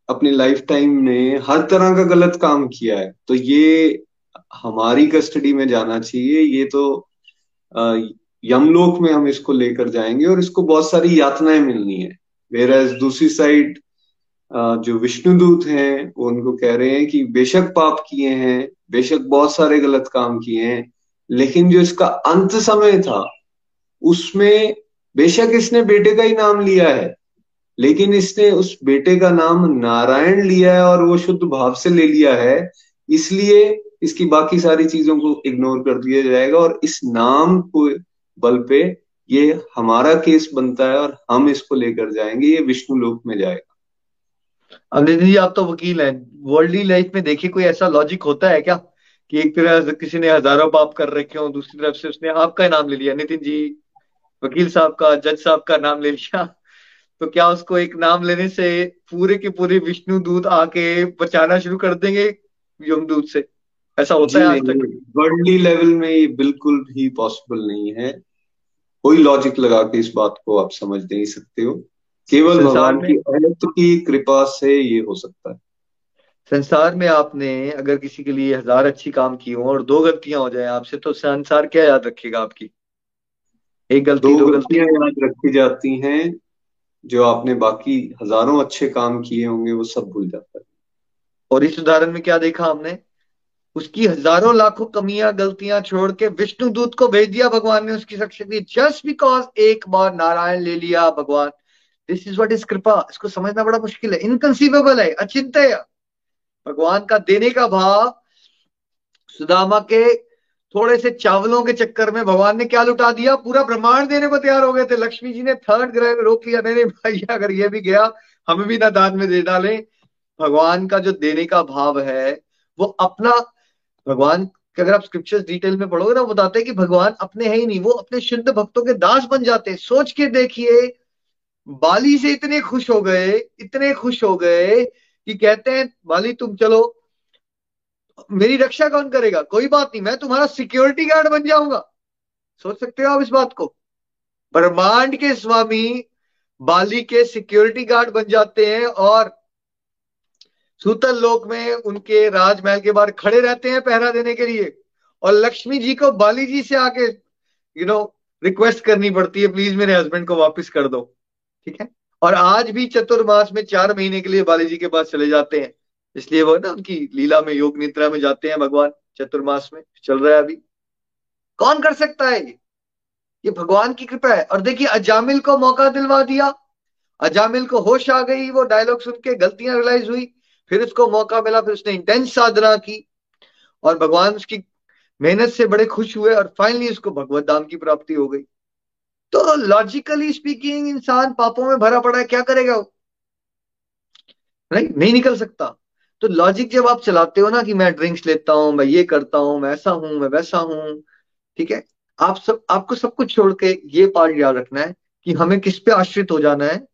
[SPEAKER 4] अपनी लाइफ टाइम में हर तरह का गलत काम किया है। तो ये हमारी कस्टडी में जाना चाहिए। ये तो यमलोक में हम इसको लेकर जाएँगे और इसको बहुत सारी यातनाएँ मिलनी है। वेर एज दूसरी साइड जो विष्णुदूत हैं, वो उनको कह रहे हैं कि बेशक पाप किए हैं, बेशक बहुत सारे गलत काम किए हैं, लेकिन जो इसका अंत समय था, उसमें बेशक इसने बेटे का ही नाम लिया है। लेकिन इसने उस बेटे का नाम नारायण लिया है और वो शुद्ध भाव से ले लिया है, इसलिए इसकी बाकी सारी चीज़ों को इग्नोर कर दिया जाएगा और इस नाम को बल पे ये हमारा केस बनता है और हम इसको लेकर जाएँगे, ये विष्णु लोक में जाएगा।
[SPEAKER 1] अमृत जी, आप तो वकील हैं। वर्ल्डली लाइफ में देखिए, कोई ऐसा लॉजिक होता है क्या कि एक तरह किसी ने हज़ारों पाप कर रखे हो, दूसरी तरफ़ से उसने आपका नाम ले लिया? नितिन जी, वकील साहब का, जज साहब का नाम ले लिया? तो क्या उसको एक नाम लेने से पूरे के पूरे विष्णु दूत आके बचाना शुरू कर देंगे यमदूत से? ऐसा होता है आज तक?
[SPEAKER 4] वर्ल्डली लेवल में ये बिल्कुल भी पॉसिबल नहीं है। कोई लॉजिक लगा के इस बात को आप समझ नहीं सकते हो। केवल भगवान की अनंत की कृपा से ये हो सकता है।
[SPEAKER 1] संसार में आपने अगर किसी के लिए हज़ार अच्छी काम की हो और दो गलतियाँ हो जाए आपसे तो संसार क्या याद रखेगा आपकी? एक गलती
[SPEAKER 4] दो, दो गलतियाँ याद रखी जाती हैं। जो आपने बाकी हज़ारों अच्छे काम किए होंगे, वो सब भूल जाता है।
[SPEAKER 1] और इस उदाहरण में क्या देखा हमने उसकी हज़ारों लाखों कमियाँ, गलतियाँ छोड़ के विष्णु दूत को भेज दिया भगवान ने उसकी शक्ति जस्ट बिकॉज़ एक बार नारायण ले लिया भगवान। दिस इज़ वट इज़ कृपा। इसको समझना बड़ा मुश्किल है। इनकंसीवेबल है। अचिंत भगवान का देने का भाव सुदामा के थोड़े से चावलों के चक्कर में भगवान ने क्या लुटा दिया? पूरा ब्रह्मांड देने को तैयार हो गए थे। लक्ष्मी जी ने थर्ड ग्रह में रोक लिया। नहीं भाई, अगर ये भी गया, हमें भी ना दान में दे डाले। भगवान का जो देने का भाव है, वो अपना, भगवान के अगर आप स्क्रिप्चर्स डिटेल में पढ़ोगे ना बताते हैं कि भगवान अपने है ही नहीं, वो अपने शुद्ध भक्तों के दास बन जाते सोच के देखिए, बाली से इतने खुश हो गए, इतने खुश हो गए कि कहते हैं, बाली, तुम चलो मेरी रक्षा कौन करेगा? कोई बात नहीं, मैं तुम्हारा सिक्योरिटी गार्ड बन जाऊँगा। सोच सकते हो आप इस बात को? ब्रह्मांड के स्वामी बाली के सिक्योरिटी गार्ड बन जाते हैं और सूतल लोक में उनके राजमहल के बाहर खड़े रहते हैं पहरा देने के लिए। और लक्ष्मी जी को बाली जी से आके यू नो रिक्वेस्ट करनी पड़ती है प्लीज़ मेरे हस्बैंड को वापस कर दो। ठीक है? और आज भी चतुर्मास में चार महीने के लिए बाली जी के पास चले जाते हैं। इसलिए वो ना, उनकी लीला में, योग निद्रा में जाते हैं भगवान, चतुर्मास में, चल रहा है अभी। कौन कर सकता है ये? ये भगवान की कृपा है। और देखिए, अजामिल को मौका दिलवा दिया। अजामिल को होश आ गई, वो डायलॉग सुन के गलतियाँ रियलाइज़ हुई। फिर उसको मौका मिला, फिर उसने इंटेंस साधना की। और भगवान उसकी मेहनत से बड़े खुश हुए और फाइनली उसको भगवत धाम की प्राप्ति हो गई। तो लॉजिकली स्पीकिंग इंसान पापों में भरा पड़ा है, क्या करेगा वो? नहीं नहीं निकल सकता। तो लॉजिक जब आप चलाते हो ना कि मैं ड्रिंक्स लेता हूँ, मैं ये करता हूँ, मैं ऐसा हूँ, मैं वैसा हूँ, ठीक है? आप सब, आपको सब कुछ छोड़ के ये पार्ट याद रखना है कि हमें किस पे आश्रित हो जाना है?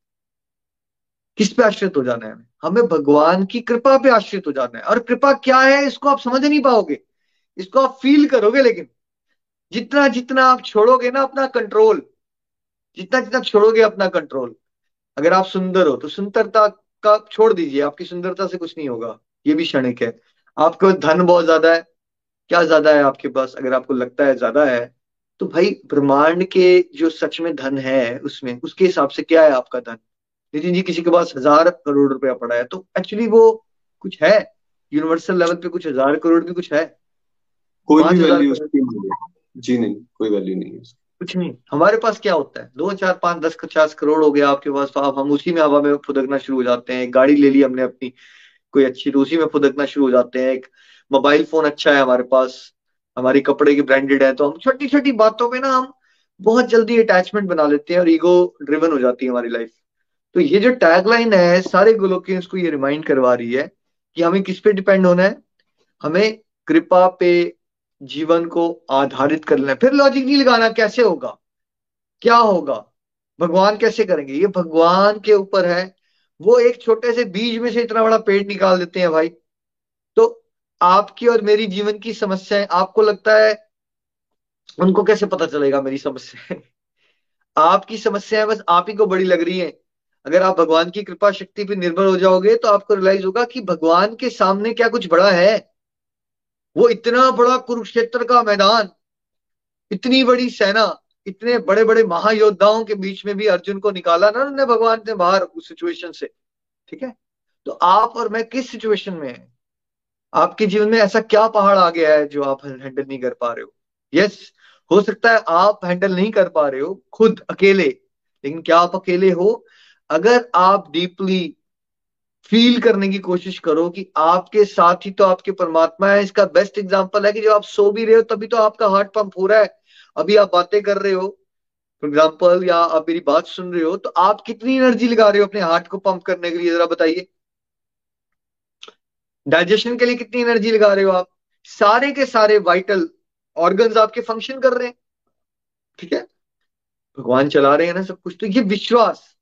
[SPEAKER 1] किस पे आश्रित हो जाना है? हमें भगवान की कृपा पे आश्रित हो जाना है। और कृपा क्या है, इसको आप समझ नहीं पाओगे। इसको आप फील करोगे लेकिन। जितना जितना आप छोड़ोगे ना अपना कंट्रोल जितना जितना छोड़ोगे अपना कंट्रोल अगर आप सुंदर हो तो सुंदरता का छोड़ दीजिए आपकी सुंदरता से कुछ नहीं होगा ये भी क्षणिक है। आपके धन बहुत ज़्यादा है क्या ज़्यादा है आपके पास? अगर आपको लगता है ज़्यादा है तो भाई ब्रह्मांड के जो सच में धन है उसमें उसके हिसाब से क्या है आपका धन? नितिन जी किसी के पास हज़ार करोड़ रुपया पड़ा है तो एक्चुअली वो कुछ है? यूनिवर्सल लेवल पे कुछ हज़ार करोड़ भी कुछ है?
[SPEAKER 4] कोई भी वैल्यू जी नहीं कोई वैल्यू नहीं है
[SPEAKER 1] कुछ नहीं। हमारे पास क्या होता है? दो, चार, पाँच, दस, पचास करोड़ हो गया आपके पास तो आप, हम उसी में हवा में फुदकना शुरू हो जाते हैं। गाड़ी ले ली हमने अपनी, कोई अच्छी तो उसी में फुदकना शुरू हो जाते हैं। एक मोबाइल फ़ोन अच्छा है हमारे पास, हमारे कपड़े की ब्रांडेड है तो हम छोटी छोटी बातों में ना हम बहुत जल्दी अटैचमेंट बना लेते हैं और ईगो ड्रिवन हो जाती है हमारी लाइफ तो ये जो टैगलाइन है, सारे गोलोकियंस को ये रिमाइंड करवा रही है कि हमें किस पे डिपेंड होना है? हमें कृपा पे जीवन को आधारित करना है फिर लॉजिक नहीं लगाना, कैसे होगा? क्या होगा? भगवान कैसे करेंगे? ये भगवान के ऊपर है। वो एक छोटे से बीज में से इतना बड़ा पेड़ निकाल देते हैं भाई। तो आपकी और मेरी जीवन की समस्याएँ, आपको लगता है उनको कैसे पता चलेगा मेरी समस्या आपकी समस्याएँ बस आप ही को बड़ी लग रही है। अगर आप भगवान की कृपा शक्ति पर निर्भर हो जाओगे तो आपको रियलाइज़ होगा कि भगवान के सामने क्या कुछ बड़ा है। वो इतना बड़ा कुरुक्षेत्र का मैदान, इतनी बड़ी सेना, इतने बड़े बड़े महायोद्धाओं के बीच में भी अर्जुन को निकाला ना उन्होंने भगवान ने बाहर उस सिचुएशन से, ठीक है? तो आप और मैं किस सिचुएशन में है? आपके जीवन में ऐसा क्या पहाड़ आ गया है जो आप हैंडल नहीं कर पा रहे हो? यस हो सकता है आप हैंडल नहीं कर पा रहे हो खुद अकेले, लेकिन क्या आप अकेले हो? अगर आप डीपली फील करने की कोशिश करो कि आपके साथ ही तो आपके परमात्मा है। इसका बेस्ट एग्ज़ाम्पल है कि जब आप सो भी रहे हो, तभी तो आपका हार्ट पंप हो रहा है। अभी आप बातें कर रहे हो फॉर एग्ज़ाम्पल या आप मेरी बात सुन रहे हो तो आप कितनी एनर्जी लगा रहे हो अपने हार्ट को पंप करने के लिए? जरा बताइए। डाइजेशन के लिए कितनी एनर्जी लगा रहे हो आप? सारे के सारे वाइटल ऑर्गन आपके फ़ंक्शन कर रहे हैं। ठीक है? भगवान चला रहे हैं ना सब कुछ। तो ये विश्वास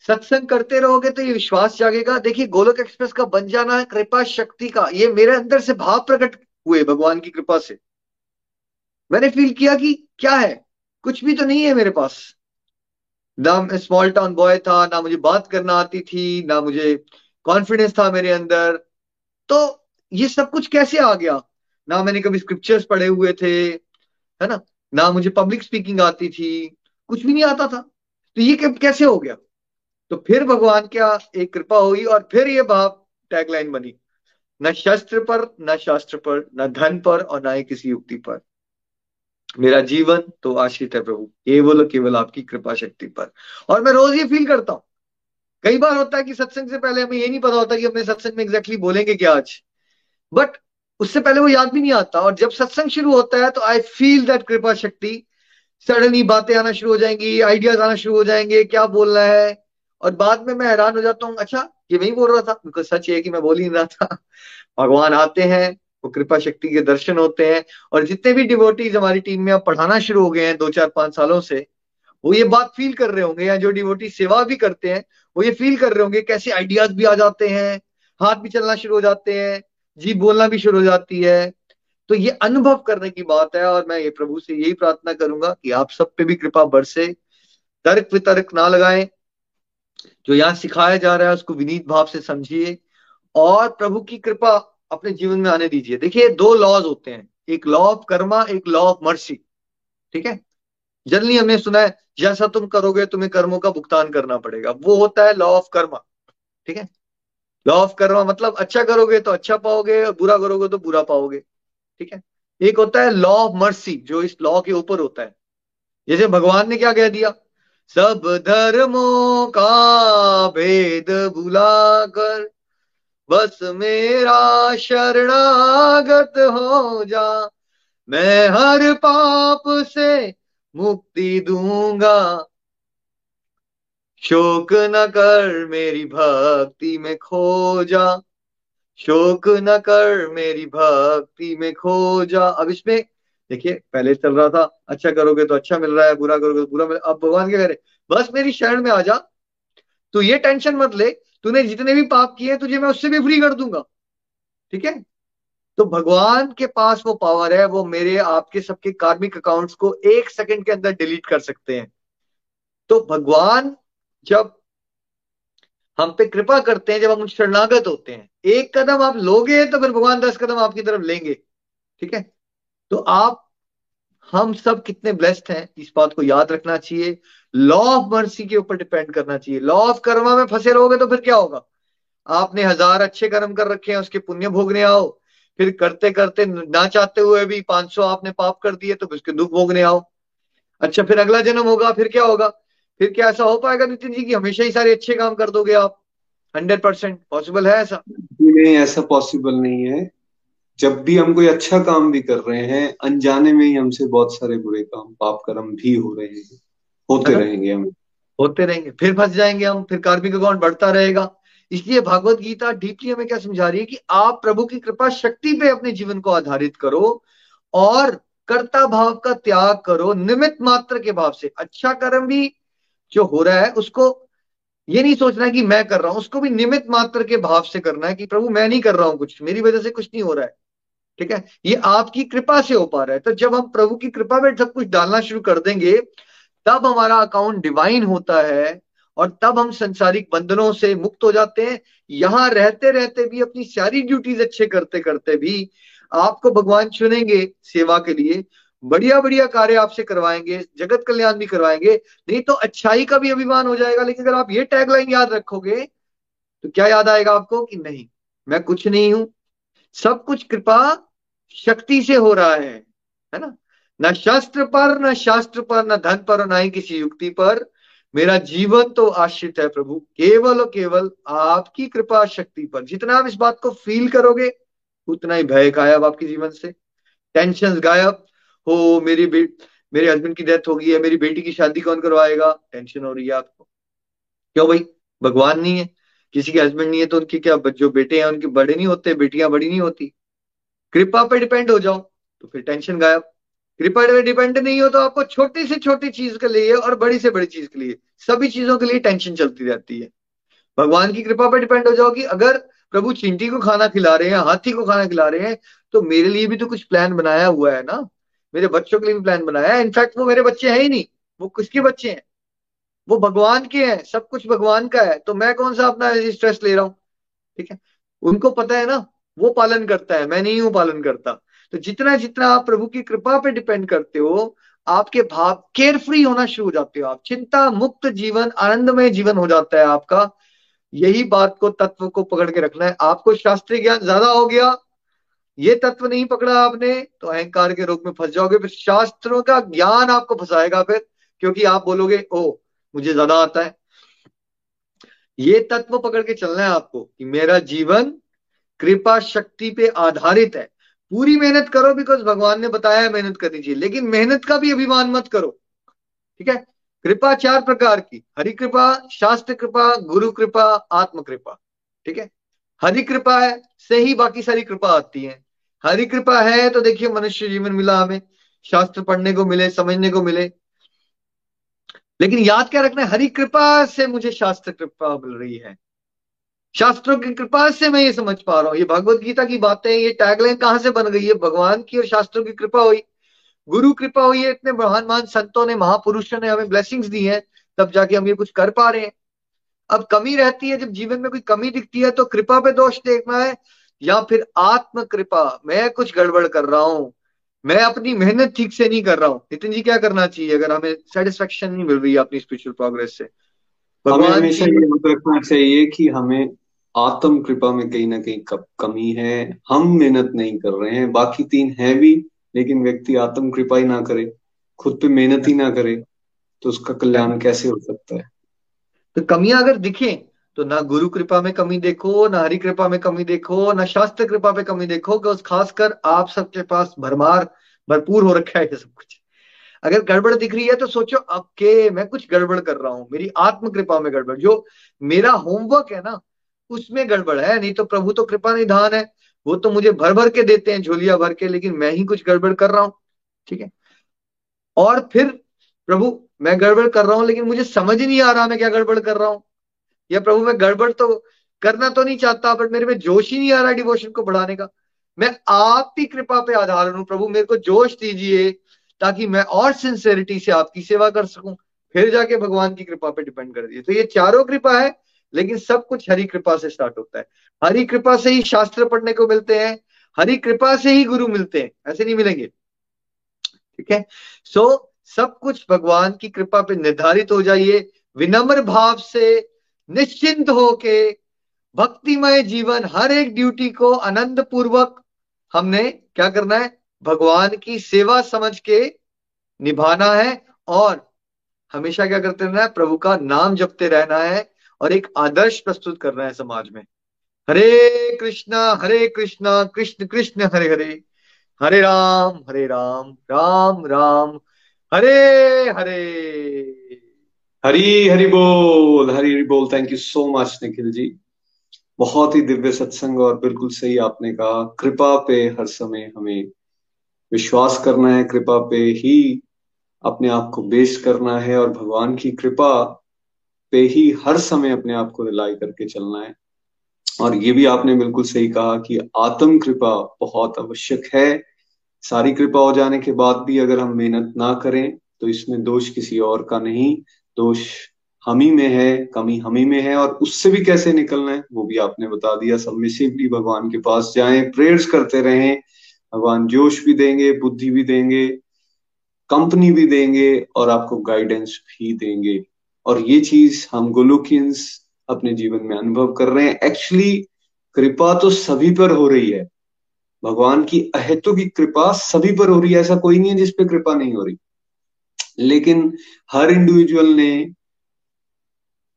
[SPEAKER 1] सत्संग करते रहोगे तो ये विश्वास जागेगा। देखिए, गोलक एक्सप्रेस का बन जाना है कृपा शक्ति का। ये मेरे अंदर से भाव प्रकट हुए भगवान की कृपा से। मैंने फील किया कि क्या है? कुछ भी तो नहीं है मेरे पास। ना मैं स्मॉल टाउन बॉय था, ना मुझे बात करना आती थी, ना मुझे कॉन्फिडेंस था मेरे अंदर। तो ये सब कुछ कैसे आ गया? ना मैंने कभी स्क्रिप्चर्स पढ़े हुए थे, है ना? ना मुझे पब्लिक स्पीकिंग आती थी। कुछ भी नहीं आता था। तो ये कैसे हो गया? तो फिर भगवान क्या, एक कृपा हुई और फिर ये भाव टैगलाइन बनी। न शस्त्र पर, न शास्त्र पर, न धन पर और न ही किसी युक्ति पर। मेरा जीवन तो आश्रित है प्रभु केवल केवल आपकी कृपा शक्ति पर। और मैं रोज ये फील करता हूँ। कई बार होता है कि सत्संग से पहले हमें ये नहीं पता होता कि अपने सत्संग में एग्जैक्टली बोलेंगे क्या आज। बट उससे पहले वो याद भी नहीं आता और जब सत्संग शुरू होता है तो आई फील दैट कृपा शक्ति। सडनली बातें आना शुरू हो जाएँगी आइडियाज़ आना शुरू हो जाएँगे, क्या बोलना है? और बाद में मैं हैरान हो जाता हूँ अच्छा ये वही बोल रहा था? बिकॉज़ सच ये कि मैं बोल ही नहीं रहा था। भगवान आते हैं, वो कृपा शक्ति के दर्शन होते हैं और जितने भी डिवोटीज हमारी टीम में अब पढ़ाना शुरू हो गए हैं दो चार पाँच सालों से, वो ये बात फील कर रहे होंगे या जो डिवोटी सेवा भी करते हैं, वो ये फील कर रहे होंगे कैसे आइडियाज़ भी आ जाते हैं, हाथ भी चलना शुरू हो जाते हैं जी बोलना भी शुरू हो जाती है। तो ये अनुभव करने की बात है और मैं ये प्रभु से यही प्रार्थना करूँगा कि आप सब पे भी कृपा बरसे, तर्क वितर्क ना लगाएँ जो यहाँ सिखाया जा रहा है, उसको विनीत भाव से समझिए और प्रभु की कृपा अपने जीवन में आने दीजिए। देखिए, दो लॉज होते हैं। एक लॉ ऑफ़ कर्मा एक लॉ ऑफ़ मर्सी ठीक है? जनरली हमने सुना है, जैसा तुम करोगे, तुम्हें कर्मों का भुगतान करना पड़ेगा। वो होता है लॉ ऑफ़ कर्मा ठीक है? लॉ ऑफ़ कर्मा मतलब अच्छा करोगे तो अच्छा पाओगे और बुरा करोगे तो बुरा पाओगे। ठीक है? एक होता है लॉ ऑफ़ मर्सी जो इस लॉ के ऊपर होता है। जैसे भगवान ने क्या कह दिया? सब धर्मों का भेद भुलाकर बस मेरा शरणागत हो जा। मैं हर पाप से मुक्ति दूँगा। शोक न कर मेरी भक्ति में खो जा शोक न कर मेरी भक्ति में खो जा अब इसमें देखिए, पहले चल रहा था अच्छा करोगे तो अच्छा मिल रहा है, बुरा करोगे तो बुरा मिल, अब भगवान क्या करे बस मेरी शरण में आ जा, तू ये टेंशन मत ले, तूने जितने भी पाप किए तुझे मैं उससे भी फ्री कर दूँगा, ठीक है? तो भगवान के पास वो पावर है, वो मेरे, आपके, सबके कार्मिक अकाउंट्स को एक सेकंड के अंदर डिलीट कर सकते हैं। तो भगवान जब हम पे कृपा करते हैं, जब हम शरणागत होते हैं, एक कदम आप लोगे तो फिर भगवान दस कदम आपकी तरफ़ लेंगे, ठीक है? तो आप, हम सब कितने ब्लेस्ड हैं, इस बात को याद रखना चाहिए। लॉ ऑफ़ मर्सी के ऊपर डिपेंड करना चाहिए। लॉ ऑफ़ कर्मा में फंसे रहोगे तो फिर क्या होगा? आपने हज़ार अच्छे कर्म कर रखे हैं, उसके पुण्य भोगने आओ। फिर करते करते ना चाहते हुए भी 500 आपने पाप कर दिए तो उसके दुख भोगने आओ। अच्छा फिर अगला जन्म होगा, फिर क्या होगा? फिर क्या ऐसा हो पाएगा नितिन जी की हमेशा ही सारे अच्छे काम कर दोगे आप? हंड्रेड परसेंट पॉसिबल है ऐसा?
[SPEAKER 4] नहीं ऐसा पॉसिबल नहीं है। जब भी हम कोई अच्छा काम भी कर रहे हैं अनजाने में ही हमसे बहुत सारे बुरे काम पाप कर्म भी हो रहे हैं। होते रहेंगे हम।
[SPEAKER 1] होते रहेंगे। फिर फंस जाएँगे हम फिर कार्मिक अकाउंट बढ़ता रहेगा? इसलिए भागवत गीता डीपली हमें क्या समझा रही है कि आप प्रभु की कृपा शक्ति पे अपने जीवन को आधारित करो और कर्ता भाव का त्याग करो निमित मात्र के भाव से। अच्छा कर्म भी जो हो रहा है उसको ये नहीं सोचना है कि मैं कर रहा हूँ उसको भी निमित मात्र के भाव से करना है कि प्रभु मैं नहीं कर रहा हूँ कुछ मेरी वजह से कुछ नहीं हो रहा है। ठीक है? ये आपकी कृपा से हो पा रहा है। तो जब हम प्रभु की कृपा में सब कुछ डालना शुरू कर देंगे, तब हमारा अकाउंट डिवाइन होता है और तब हम संसारिक बंधनों से मुक्त हो जाते हैं। यहाँ रहते रहते भी, अपनी सारी ड्यूटीज़ अच्छे करते करते भी आपको भगवान चुनेंगे सेवा के लिए। बढ़िया बढ़िया कार्य आपसे करवाएँगे, जगत कल्याण भी करवाएँगे। नहीं तो अच्छाई का भी अभिमान हो जाएगा, लेकिन अगर आप ये टैगलाइन याद रखोगे तो क्या याद आएगा आपको कि नहीं, मैं कुछ नहीं हूँ। सब कुछ कृपा शक्ति से हो रहा है है ना? न शास्त्र पर, न शास्त्र पर, न धन पर, ना ही किसी युक्ति पर। मेरा जीवन तो आश्रित है प्रभु। केवल और केवल आपकी कृपा शक्ति पर। जितना आप इस बात को फील करोगे, उतना ही भय गायब आपके जीवन से। टेंशन गायब। हो, मेरी मेरे हस्बैंड की डेथ हो गई है, मेरी बेटी की शादी कौन करवाएगा? टेंशन हो रही है आपको। क्यों भाई? भगवान नहीं है। किसी के हस्बैंड नहीं है तो उनके क्या जो बेटे हैं, उनके बड़े नहीं होते, बेटियाँ बड़ी नहीं होती। कृपा पे डिपेंड हो जाओ तो फिर टेंशन गायब। कृपा पे डिपेंड नहीं हो तो आपको छोटी से छोटी चीज़ के लिए और बड़ी से बड़ी चीज़ के लिए, सभी चीज़ों के लिए टेंशन चलती रहती है। भगवान की कृपा पर डिपेंड हो जाओ कि अगर प्रभु चिंटी को खाना खिला रहे हैं, हाथी को खाना खिला रहे हैं तो मेरे लिए भी तो कुछ प्लान बनाया हुआ है ना? मेरे बच्चों के लिए भी प्लान बनाया है। इनफैक्ट वो मेरे बच्चे हैं ही नहीं, वो किसके बच्चे हैं? वो भगवान के हैं, सब कुछ भगवान का है तो मैं कौन सा अपना स्ट्रेस ले रहा हूँ? ठीक है? उनको पता है ना, वो पालन करता है, मैं नहीं हूँ पालन करता। तो जितना जितना आप प्रभु की कृपा पे डिपेंड करते हो, आपके भाव केयर फ्री होना शुरू हो जाते हो आप। चिंता मुक्त जीवन, आनंदमय जीवन हो जाता है आपका। यही बात को, तत्व को पकड़ के रखना है। आपको शास्त्रीय ज्ञान ज़्यादा हो गया, ये तत्व नहीं पकड़ा आपने तो अहंकार के रोग में फंस जाओगे। फिर शास्त्रों का ज्ञान आपको फंसाएगा फिर, क्योंकि आप बोलोगे ओ मुझे ज़्यादा आता है। ये तत्व पकड़ के चलना है आपको कि मेरा जीवन कृपा शक्ति पे आधारित है। पूरी मेहनत करो बिकॉज़ भगवान ने बताया है मेहनत करनी चाहिए। लेकिन मेहनत का भी अभिमान मत करो। ठीक है? कृपा चार प्रकार की। हरि कृपा, शास्त्र कृपा, गुरु कृपा, आत्म कृपा। ठीक है? हरि कृपा है, से ही बाकी सारी कृपा आती है। हरि कृपा है तो देखिए मनुष्य जीवन मिला हमें। शास्त्र पढ़ने को मिले, समझने को मिले। लेकिन याद क्या रखना हरि कृपा से मुझे शास्त्र कृपा मिल रही है। शास्त्रों की कृपा से मैं ये समझ पा रहा हूँ। ये भगवत गीता की बातें, ये टैगलाइन कहाँ से बन गई? है भगवान की और शास्त्रों की कृपा हुई। गुरु कृपा हुई है, इतने महान महान संतों ने, महापुरुषों ने हमें ब्लेसिंग्स दी है, तब जाके हम ये कुछ कर पा रहे हैं। अब कमी रहती है, जब जीवन में कोई कमी दिखती है तो कृपा पे दोष देखना है, या फिर आत्म कृपा मैं कुछ गड़बड़ कर रहा हूँ मैं अपनी मेहनत ठीक से नहीं कर रहा हूँ। नितिन जी क्या करना चाहिए? अगर हमें सेटिस्फेक्शन नहीं मिल रही है अपनी स्पिरिचुअल प्रोग्रेस से।
[SPEAKER 4] हमें हमेशा ये रखना चाहिए कि हमें आत्म कृपा में कहीं ना कहीं कमी है। हम मेहनत नहीं कर रहे हैं। बाकी तीन है भी लेकिन व्यक्ति आत्म कृपा ही ना करे खुद पे मेहनत ही ना करे तो उसका कल्याण कैसे हो सकता है?
[SPEAKER 1] तो कमियाँ अगर दिखे तो ना गुरु कृपा में कमी देखो, ना हरि कृपा में कमी देखो, ना शास्त्र कृपा पे कमी देखो कि खासकर आप सबके पास भरमार, भरपूर हो रखा है सब कुछ। अगर गड़बड़ दिख रही है तो सोचो, अब के मैं कुछ गड़बड़ कर रहा हूँ, मेरी आत्म कृपा में गड़बड़। जो मेरा होमवर्क है ना, उसमें गड़बड़ है, नहीं तो प्रभु तो कृपा निधान है। वो तो मुझे भर भर के देते हैं, झोलिया भर के, लेकिन मैं ही कुछ गड़बड़ कर रहा हूँ, ठीक है? और फिर प्रभु, मैं गड़बड़ कर रहा हूँ, लेकिन मुझे समझ नहीं आ रहा मैं क्या गड़बड़ कर रहा हूँ। या प्रभु मैं गड़बड़ तो करना तो नहीं चाहता बट मेरे में जोश ही नहीं आ रहा डिवोशन को बढ़ाने का। मैं आपकी कृपा पे आधार हूँ, प्रभु मेरे को जोश दीजिए, ताकि मैं और सिंसेरिटी से आपकी सेवा कर सकूँ। फिर जाके भगवान की कृपा पे डिपेंड कर दिए तो ये चारों कृपा है, लेकिन सब कुछ हरी कृपा से स्टार्ट होता है। हरी कृपा से ही शास्त्र पढ़ने को मिलते हैं, हरी कृपा से ही गुरु मिलते हैं। ऐसे नहीं मिलेंगे। ठीक है? सो सब कुछ भगवान की कृपा पे निर्धारित हो जाइए, विनम्र भाव से निश्चिंत होके भक्तिमय जीवन हर एक ड्यूटी को आनंद पूर्वक हमने क्या करना है? भगवान की सेवा समझ के निभाना है और हमेशा क्या करते रहना है? प्रभु का नाम जपते रहना है और एक आदर्श प्रस्तुत करना है समाज में। हरे कृष्णा हरे कृष्णा, कृष्ण कृष्ण, हरे हरे। हरे राम हरे राम राम राम। हरे हरे।
[SPEAKER 4] हरी, हरि बोल, हरी, हरि बोल। Thank you so much Nikhil ji. बहुत ही दिव्य सत्संग और बिल्कुल सही आपने कहा। कृपा पे हर समय हमें विश्वास करना है। कृपा पे ही अपने आप को बेस्ट करना है और भगवान की कृपा पे ही हर समय अपने आप को रिलाई करके चलना है। और ये भी आपने बिल्कुल सही कहा कि आत्म कृपा बहुत आवश्यक है। सारी कृपा हो जाने के बाद भी अगर हम मेहनत ना करें तो इसमें दोष किसी और का नहीं। दोष हम ही में है, कमी हम ही में है, और उससे भी कैसे निकलना है, वो भी आपने बता दिया। सबमिसिवली भगवान के पास जाए प्रेयर्स करते रहें। भगवान जोश भी देंगे, बुद्धि भी देंगे कंपनी भी देंगे, और आपको गाइडेंस भी देंगे। और ये चीज़ हम गोलोकियंस अपने जीवन में अनुभव कर रहे हैं। एक्चुअली कृपा तो सभी पर हो रही है। भगवान की अहेतु की कृपा सभी पर हो रही है, ऐसा कोई नहीं है जिसपे कृपा नहीं हो रही। लेकिन हर इंडिविजुअल ने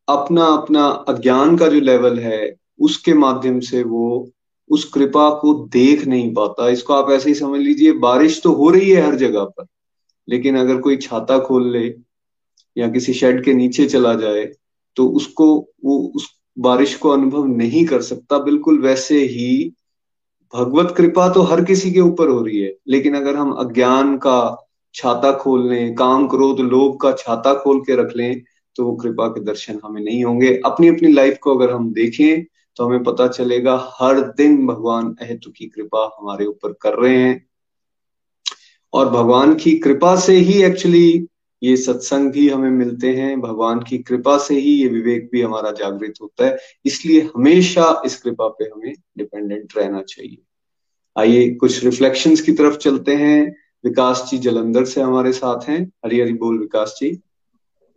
[SPEAKER 4] अपना अपना अज्ञान का जो लेवल है, उसके माध्यम से वो उस कृपा को देख नहीं पाता। इसको आप ऐसे ही समझ लीजिए, बारिश तो हो रही है हर जगह पर, लेकिन अगर कोई छाता खोल ले या किसी शेड के नीचे चला जाए तो उसको वो उस बारिश को अनुभव नहीं कर सकता। बिल्कुल वैसे ही भगवत कृपा तो हर किसी के ऊपर हो रही है, लेकिन अगर हम अज्ञान का छाता खोल लें, काम क्रोध लोभ का छाता खोल के रख लें तो वो कृपा के दर्शन हमें नहीं होंगे। अपनी अपनी लाइफ को अगर हम देखें तो हमें पता चलेगा, हर दिन भगवान अहेतु की कृपा हमारे ऊपर कर रहे हैं। और भगवान की कृपा से ही एक्चुअली ये सत्संग भी हमें मिलते हैं, भगवान की कृपा से ही ये विवेक भी हमारा जागृत होता है। इसलिए हमेशा इस कृपा पे हमें डिपेंडेंट रहना चाहिए। आइए कुछ रिफ्लेक्शंस की तरफ़ चलते हैं। विकास जी जलंधर से हमारे साथ हैं। हरी हरी बोल विकास जी।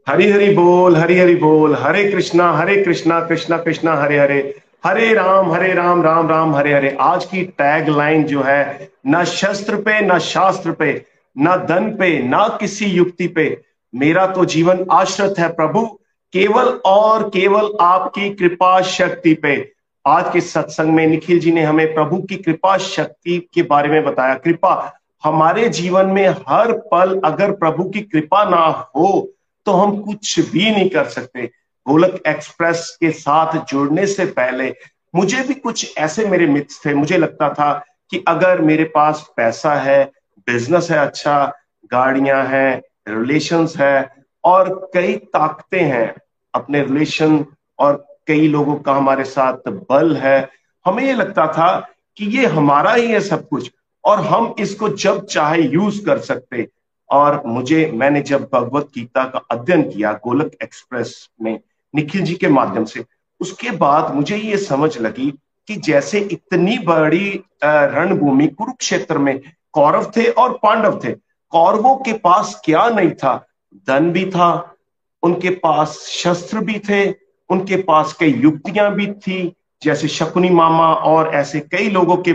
[SPEAKER 5] हरी हरी बोल, हरी हरी बोल। हरे कृष्णा हरे कृष्णा कृष्णा कृष्णा, हरे हरे। हरे राम हरे राम राम राम, हरे हरे। आज की टैग लाइन जो है, न शस्त्र पे, न शास्त्र पे, न धन पे, न किसी युक्ति पे। मेरा तो जीवन आश्रित है प्रभु। केवल और केवल आपकी कृपा शक्ति पे। आज के सत्संग में निखिल जी ने हमें प्रभु की कृपा शक्ति के बारे में बताया। कृपा हमारे जीवन में हर पल अगर प्रभु की कृपा ना हो तो हम कुछ भी नहीं कर सकते। गोलक एक्सप्रेस के साथ जुड़ने से पहले मुझे भी कुछ ऐसे मेरे मित्र थे। मुझे लगता था कि अगर मेरे पास पैसा है, बिज़नेस है अच्छा गाड़ियाँ हैं, रिलेशंस है, और कई ताकतें हैं, अपने रिलेशन और कई लोगों का हमारे साथ बल है, हमें ये लगता था कि ये हमारा ही है सब कुछ। और हम इसको जब चाहे यूज़ कर सकते। और मुझे, मैंने जब भगवत गीता का अध्ययन किया, गोलक एक्सप्रेस में, निखिल जी के माध्यम से, उसके बाद मुझे ये समझ लगी कि जैसे इतनी बड़ी रणभूमि कुरुक्षेत्र में कौरव थे और पांडव थे, कौरवों के पास क्या नहीं था? धन भी था, उनके पास शस्त्र भी थे, उनके पास कई युक्तियाँ भी थी, जैसे शकुनी मामा और ऐसे कई लोगों के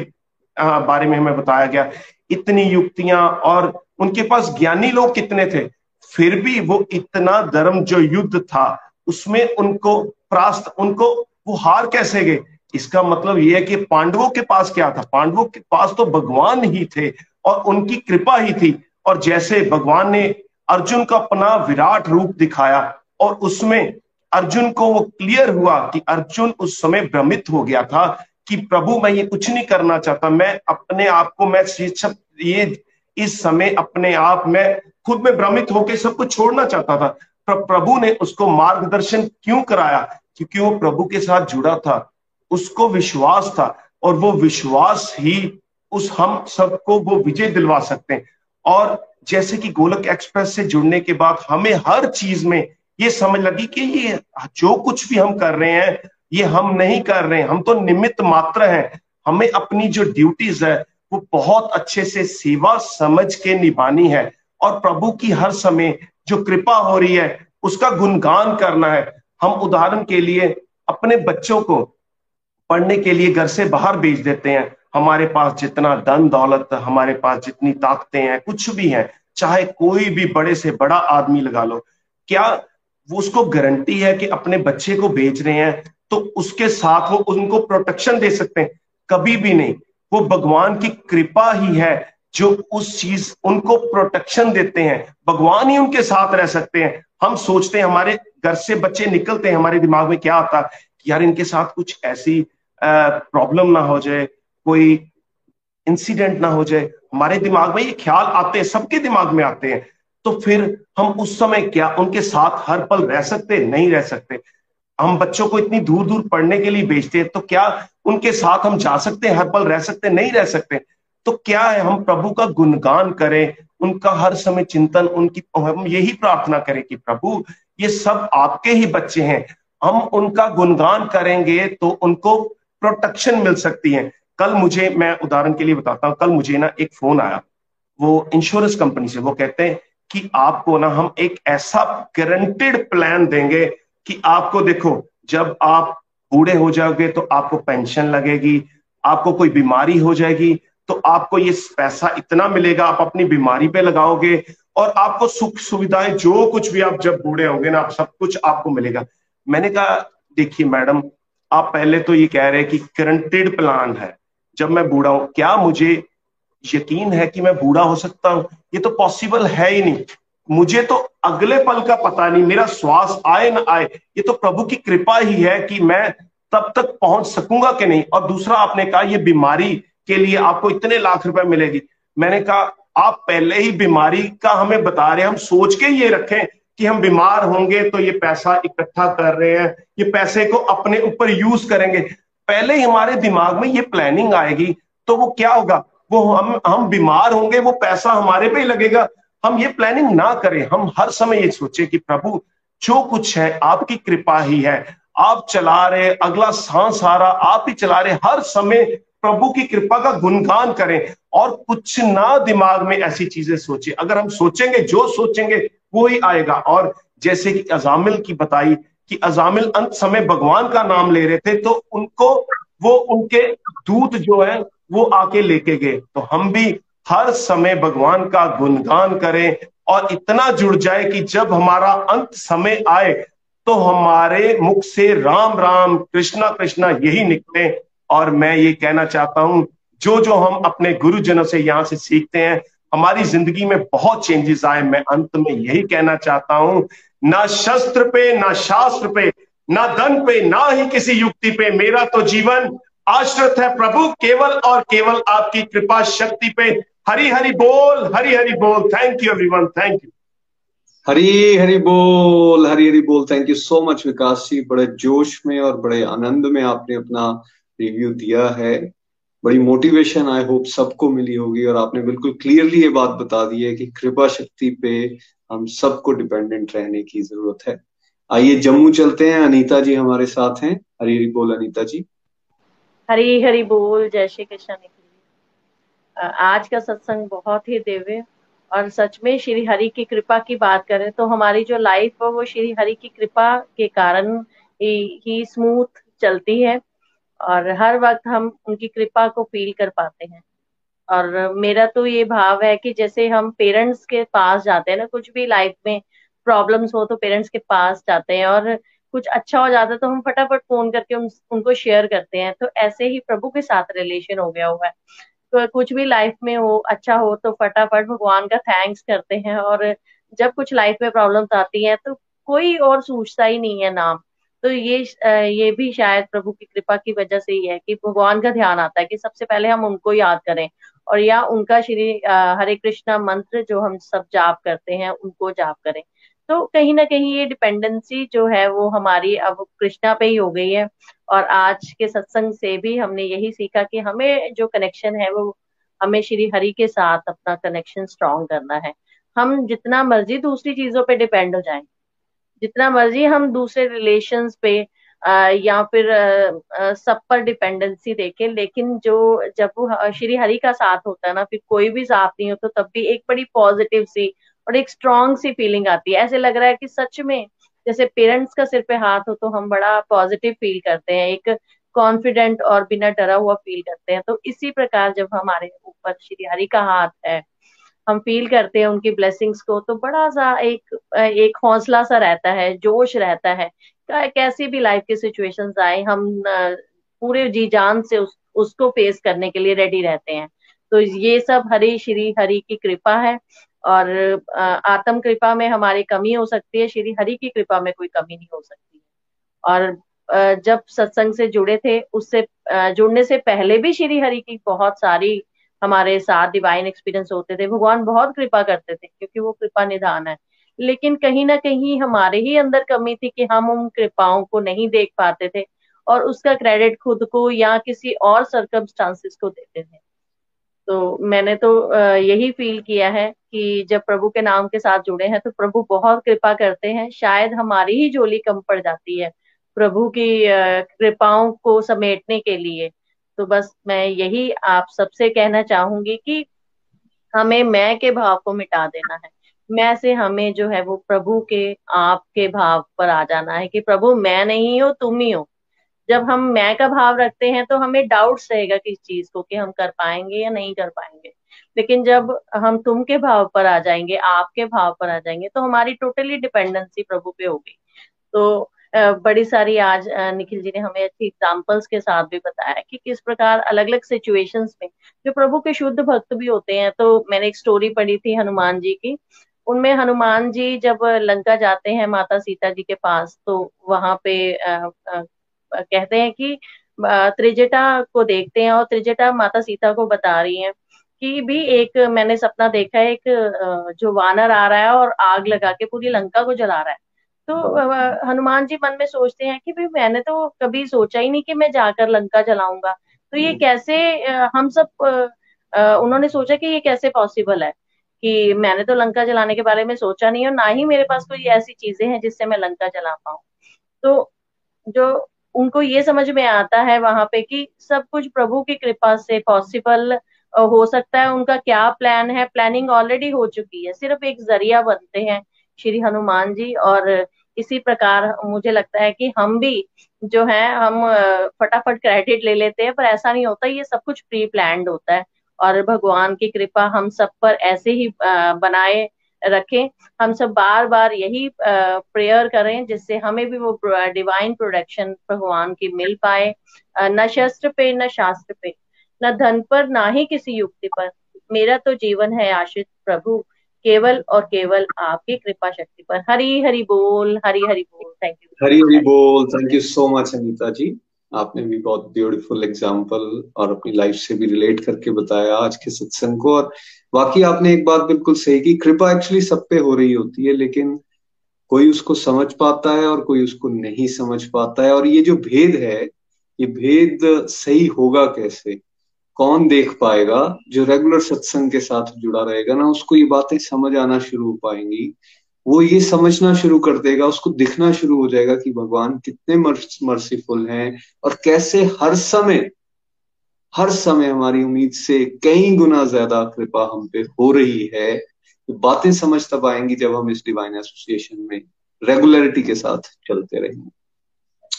[SPEAKER 5] बारे में हमें बताया गया। इतनी युक्तियाँ और उनके पास ज्ञानी लोग कितने थे? फिर भी वो इतना धर्म जो युद्ध था, उसमें उनको प्रास्त, उनको वो हार कैसे गए? इसका मतलब ये है कि पांडवों के पास क्या था? पांडवों के पास तो भगवान ही थे और उनकी कृपा ही थी। और जैसे भगवान ने अर्जुन का अपना विराट रूप दिखाया और उसमें अर्जुन को वो क्लियर हुआ कि अर्जुन उस समय भ्रमित हो गया था कि प्रभु, मैं ये कुछ नहीं करना चाहता। मैं अपने आप को, मैं ये इस समय अपने आप में खुद में भ्रमित होकर सब कुछ छोड़ना चाहता था। पर, प्रभु ने उसको मार्गदर्शन क्यों कराया? क्योंकि वो प्रभु के साथ जुड़ा था। उसको विश्वास था और वो विश्वास ही उस हम सबको वो विजय दिलवा सकते हैं। और जैसे कि गोलक एक्सप्रेस से जुड़ने के बाद हमें हर चीज़ में ये समझ लगी कि ये जो कुछ भी हम कर रहे हैं ये हम नहीं कर रहे हम तो निमित्त मात्र हैं। हमें अपनी जो ड्यूटीज़ है, वो बहुत अच्छे से सेवा समझ के निभानी है। और प्रभु की हर समय जो कृपा हो रही है, उसका गुणगान करना है। हम उदाहरण के लिए अपने बच्चों को पढ़ने के लिए घर से बाहर भेज देते हैं। हमारे पास जितना धन दौलत, हमारे पास जितनी ताकतें हैं, कुछ भी हैं, चाहे कोई भी बड़े से बड़ा आदमी लगा लो। क्या वो उसको गारंटी है कि अपने बच्चे को भेज रहे हैं? तो उसके साथ वो उनको प्रोटेक्शन दे सकते हैं। कभी भी नहीं। वो भगवान की कृपा ही है जो उस चीज़, उनको प्रोटेक्शन देते हैं। भगवान ही उनके साथ रह सकते हैं। हम सोचते हैं, हमारे घर से बच्चे निकलते हैं, हमारे दिमाग में क्या आता है यार इनके साथ कुछ ऐसी प्रॉब्लम ना हो जाए, कोई इंसिडेंट ना हो जाए। हमारे दिमाग में ये ख्याल आते हैं, सबके दिमाग में आते हैं। तो फिर हम उस समय क्या उनके साथ हर पल रह सकते नहीं रह सकते। हम बच्चों को इतनी दूर दूर पढ़ने के लिए भेजते हैं तो क्या उनके साथ हम जा सकते हैं? हर पल रह सकते नहीं रह सकते? तो क्या है, हम प्रभु का गुणगान करें, उनका हर समय चिंतन, उनकी, हम यही प्रार्थना करें कि प्रभु, ये सब आपके ही बच्चे हैं। हम उनका गुणगान करेंगे तो उनको प्रोटेक्शन मिल सकती है। कल मुझे, मैं उदाहरण के लिए बताता हूँ, कल मुझे ना एक फ़ोन आया। वो इंश्योरेंस कंपनी से, वो कहते हैं कि आपको ना हम एक ऐसा गारंटेड प्लान देंगे कि आपको देखो, जब आप बूढ़े हो जाओगे तो आपको पेंशन लगेगी, आपको कोई बीमारी हो जाएगी तो आपको ये पैसा इतना मिलेगा, आप अपनी बीमारी पे लगाओगे और आपको सुख सुविधाएँ जो कुछ भी आप जब बूढ़े होंगे ना, आप सब कुछ आपको मिलेगा। मैंने कहा, देखिए मैडम, आप पहले तो ये कह रहे हैं कि करंटेड प्लान है। जब मैं बूढ़ा हूँ, क्या मुझे यकीन है कि मैं बूढ़ा हो सकता हूँ? ये तो पॉसिबल है ही नहीं। मुझे तो अगले पल का पता नहीं, मेरा श्वास आए ना आए, ये तो प्रभु की कृपा ही है कि मैं तब तक पहुँच सकूँगा कि नहीं। और दूसरा, आपने कहा ये बीमारी के लिए आपको इतने लाख रुपए मिलेगी। मैंने कहा, आप पहले ही बीमारी का हमें बता रहे हम सोच के ये रखें कि हम बीमार होंगे तो ये पैसा इकट्ठा कर रहे हैं, ये पैसे को अपने ऊपर यूज़ करेंगे। पहले ही हमारे दिमाग में ये प्लानिंग आएगी तो वो क्या होगा? वो हम हम बीमार होंगे, वो पैसा हमारे पे ही लगेगा। हम ये प्लानिंग ना करें, हम हर समय ये सोचे कि प्रभु, जो कुछ है, आपकी कृपा ही है। आप चला रहे, अगला सांस आ रहा, आप ही चला रहे, हर समय प्रभु की कृपा का गुणगान करें और कुछ ना दिमाग में ऐसी चीज़ें सोचे। अगर हम सोचेंगे, जो सोचेंगे, वो ही आएगा। और जैसे कि अजामिल की बताई कि अजामिल अंत समय भगवान का नाम ले रहे थे तो उनको, वो उनके दूत जो है, वो आके लेके गए। तो हम भी हर समय भगवान का गुणगान करें और इतना जुड़ जाए कि जब हमारा अंत समय आए तो हमारे मुख से राम राम, कृष्णा कृष्णा यही निकले। और मैं ये कहना चाहता हूँ, जो जो हम अपने गुरुजनों से यहाँ से सीखते हैं, हमारी ज़िंदगी में बहुत चेंजेस आए। मैं अंत में यही कहना चाहता हूँ, ना शस्त्र पे, ना शास्त्र पे, ना धन पे, ना ही किसी युक्ति पे। मेरा तो जीवन आश्रित है प्रभु, केवल और केवल आपकी कृपा शक्ति पे। हरी हरी बोल हरी हरी बोल। Thank you everyone thank you
[SPEAKER 4] Hari Hari बोल हरी हरी बोल। Thank you so much Vikas ji. बड़े जोश में और बड़े आनंद में आपने अपना रिव्यू दिया है। बड़ी मोटिवेशन आई होप सबको मिली होगी और आपने बिल्कुल क्लियरली ये बात बता दी है कि कृपा शक्ति पे हम सबको डिपेंडेंट रहने की ज़रूरत है। आइए जम्मू चलते हैं। अनीता जी हमारे साथ हैं। हरी हरी बोल अनीता जी।
[SPEAKER 6] हरी हरी बोल। जय श्री कृष्ण आज का सत्संग बहुत ही दिव्य और सच में श्री हरि की कृपा की बात करें तो हमारी जो लाइफ है वो श्री हरि की कृपा के कारण ही, ही स्मूथ चलती है और हर वक्त हम उनकी कृपा को फील कर पाते हैं। और मेरा तो ये भाव है कि जैसे हम पेरेंट्स के पास जाते हैं ना कुछ भी लाइफ में प्रॉब्लम्स हो तो पेरेंट्स के पास जाते हैं और कुछ अच्छा हो जाता है तो हम फटाफट फ़ोन करके उन, उनको शेयर करते हैं। तो ऐसे ही प्रभु के साथ रिलेशन हो गया हुआ है। तो कुछ भी लाइफ में हो अच्छा हो तो फटाफट भगवान का थैंक्स करते हैं और जब कुछ लाइफ में प्रॉब्लम्स आती हैं तो कोई और सोचता ही नहीं है नाम। तो ये ये भी शायद प्रभु की कृपा की वजह से ही है कि भगवान का ध्यान आता है कि सबसे पहले हम उनको याद करें और या उनका श्री हरे कृष्णा मंत्र जो हम सब जाप करते हैं, उनको जाप करें। तो कहीं ना कहीं ये डिपेंडेंसी जो है, वो हमारी अब कृष्णा पे ही हो गई है। और आज के सत्संग से भी हमने यही सीखा कि हमें जो कनेक्शन है वो हमें श्री हरि के साथ अपना कनेक्शन स्ट्रॉन्ग करना है। हम जितना मर्ज़ी दूसरी चीज़ों पे डिपेंड हो जाएँ जितना मर्ज़ी हम दूसरे रिलेशन पे आ, या फिर आ, आ, सब पर डिपेंडेंसी देखें लेकिन जो जब श्री हरि का साथ होता है ना फिर कोई भी साथ नहीं हो तो तब भी एक बड़ी पॉजिटिव सी और एक स्ट्रांग सी फीलिंग आती है। ऐसे लग रहा है कि सच में जैसे पेरेंट्स का सिर पे हाथ हो तो हम बड़ा पॉजिटिव फील करते हैं एक कॉन्फिडेंट और बिना डरा हुआ फील करते हैं। तो इसी प्रकार जब हमारे ऊपर श्री हरि का हाथ है हम फील करते हैं उनकी ब्लेसिंग्स को तो बड़ा सा एक एक हौसला सा रहता है जोश रहता है कैसी भी लाइफ की सिचुएशन आए हम पूरे जी जान से उस, उसको फेस करने के लिए रेडी रहते हैं। तो ये सब हरि श्री हरि की कृपा है। और आत्म कृपा में हमारी कमी हो सकती है, श्री हरि की कृपा में कोई कमी नहीं हो सकती और जब सत्संग से जुड़े थे, उससे जुड़ने से पहले भी श्री हरि की बहुत सारी हमारे साथ डिवाइन एक्सपीरियंस होते थे। भगवान बहुत कृपा करते थे, क्योंकि वो कृपा निधान है। लेकिन कहीं ना कहीं हमारे ही अंदर कमी थी कि हम उन कृपाओं को नहीं देख पाते थे और उसका क्रेडिट खुद को या किसी और सर्कमस्टांसिस को देते थे। तो मैंने तो यही फील किया है कि जब प्रभु के नाम के साथ जुड़े हैं तो प्रभु बहुत कृपा करते हैं, शायद हमारी ही जोली कम पड़ जाती है प्रभु की कृपाओं को समेटने के लिए। तो बस मैं यही आप सबसे कहना चाहूँगी कि हमें मैं के भाव को मिटा देना है। मैं से हमें जो है वो प्रभु के आपके भाव पर आ जाना है कि प्रभु मैं नहीं हो, तुम ही हो। जब हम मैं का भाव रखते हैं तो हमें डाउट्स रहेगा किस चीज़ को कि हम कर पाएँगे या नहीं कर पाएँगे। लेकिन जब हम तुम के भाव पर आ जाएँगे, आपके भाव पर आ जाएँगे तो हमारी टोटली डिपेंडेंसी प्रभु पे होगी। तो बड़ी सारी आज निखिल जी ने हमें अच्छी एग्जाम्पल्स के साथ भी बताया कि किस प्रकार अलग अलग सिचुएशंस में जो प्रभु के शुद्ध भक्त भी होते हैं तो मैंने एक स्टोरी पढ़ी थी हनुमान जी की। उनमें हनुमान जी जब लंका जाते हैं माता सीता जी के पास तो वहाँ पे कहते हैं कि त्रिजटा को देखते हैं और त्रिजटा माता सीता को बता रही है कि भी एक मैंने सपना देखा है एक जो वानर आ रहा है और आग लगा के पूरी लंका को जला रहा है। तो हनुमान जी मन में सोचते हैं कि भाई मैंने तो कभी सोचा ही नहीं कि मैं जाकर लंका जलाऊँगा। तो ये कैसे हम सब उन्होंने सोचा कि ये कैसे पॉसिबल है? कि मैंने तो लंका जलाने के बारे में सोचा नहीं और ना ही मेरे पास कोई ऐसी चीज़ें हैं जिससे मैं लंका जला पाऊँ। तो जो उनको ये समझ में आता है वहाँ पे कि सब कुछ प्रभु की कृपा से पॉसिबल हो सकता है। उनका क्या प्लान है? प्लानिंग ऑलरेडी हो चुकी है। सिर्फ़ एक ज़रिया बनते हैं श्री हनुमान जी और इसी प्रकार मुझे लगता है कि हम भी जो है, हम फटाफट क्रेडिट ले लेते हैं, पर ऐसा नहीं होता। ये सब कुछ प्री प्लान होता है और भगवान की कृपा हम सब पर ऐसे ही बनाए रखें। हम सब बार बार यही प्रेयर करें जिससे हमें भी वो डिवाइन प्रोडक्शन भगवान की मिल पाए। न शस्त्र पे, न शास्त्र पे, न धन पर, ना ही किसी युक्ति पर। मेरा तो जीवन है आश्रित प्रभु, केवल और केवल आपकी कृपा शक्ति पर। हरी हरि बोल हरी हरि बोल। थैंक यू
[SPEAKER 4] हरी हरि बोल। Thank you so much Anita ji. आपने भी बहुत ब्यूटीफुल एग्ज़ाम्पल और अपनी लाइफ से भी रिलेट करके बताया आज के सत्संग को। और बाकी आपने एक बात बिल्कुल सही की, कृपा एक्चुअली सब पे हो रही होती है, लेकिन कोई उसको समझ पाता है और कोई उसको नहीं समझ पाता है। और ये जो भेद है, ये भेद सही होगा कैसे? कौन देख पाएगा? जो रेगुलर सत्संग के साथ जुड़ा रहेगा ना, उसको ये बातें समझ आना शुरू हो पाएँगी। वो ये समझना शुरू कर देगा, उसको दिखना शुरू हो जाएगा कि भगवान कितने मर्सीफुल हैं और कैसे हर समय हर समय हमारी उम्मीद से कई गुना ज़्यादा कृपा हम पे हो रही है। तो बातें समझ तब आएँगी जब हम इस डिवाइन एसोसिएशन में रेगुलरिटी के साथ चलते रहेंगे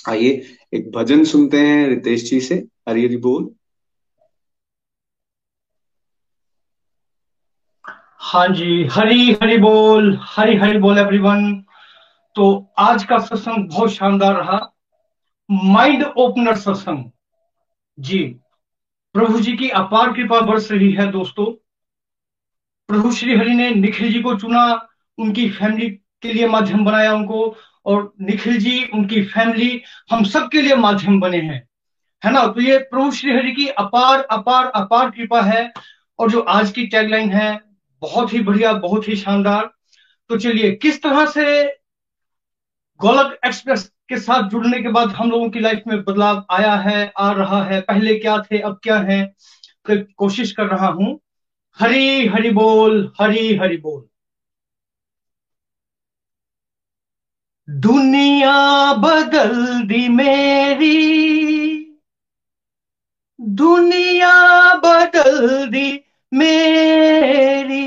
[SPEAKER 4] आइए एक भजन सुनते हैं, रितेश जी से हरी हरी बोल।
[SPEAKER 7] हाँ जी, हरी हरी बोल, हरी हरी बोल एवरीवन तो आज का सत्संग बहुत शानदार रहा। माइंड ओपनर सत्संग। जी, प्रभु जी की अपार कृपा बरस रही है दोस्तों। प्रभु श्री हरि ने निखिल जी को चुना, उनकी फैमिली के लिए माध्यम बनाया उनको, और निखिल जी, उनकी फैमिली हम सब के लिए माध्यम बने हैं। है ना? तो ये प्रभु श्री हरि की अपार अपार अपार कृपा है, और जो आज की टैगलाइन है बहुत ही बढ़िया, बहुत ही शानदार। तो चलिए, किस तरह से गोलक एक्सप्रेस के साथ जुड़ने के बाद हम लोगों की लाइफ में बदलाव आया है, आ रहा है, पहले क्या थे, अब क्या है तो कोशिश कर रहा हूँ। हरी, हरि बोल, हरी, हरि बोल। दुनिया बदल दी मेरी। दुनिया बदल दी मेरी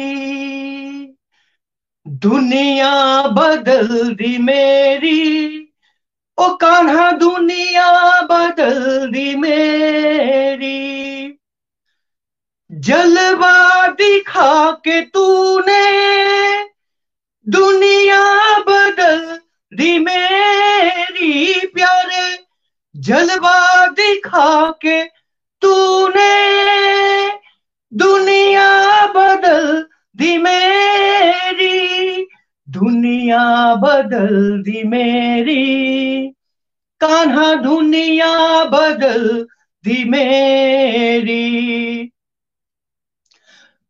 [SPEAKER 7] दुनिया बदल दी मेरी। ओ कान्हा, दुनिया बदल दी मेरी। जलवा दिखा के तूने, दुनिया बदल दी मेरी। प्यारे, जलवा दिखा के तूने दुनिया बदल दी मेरी, दुनिया बदल दी मेरी। कान्हा दुनिया बदल दी मेरी।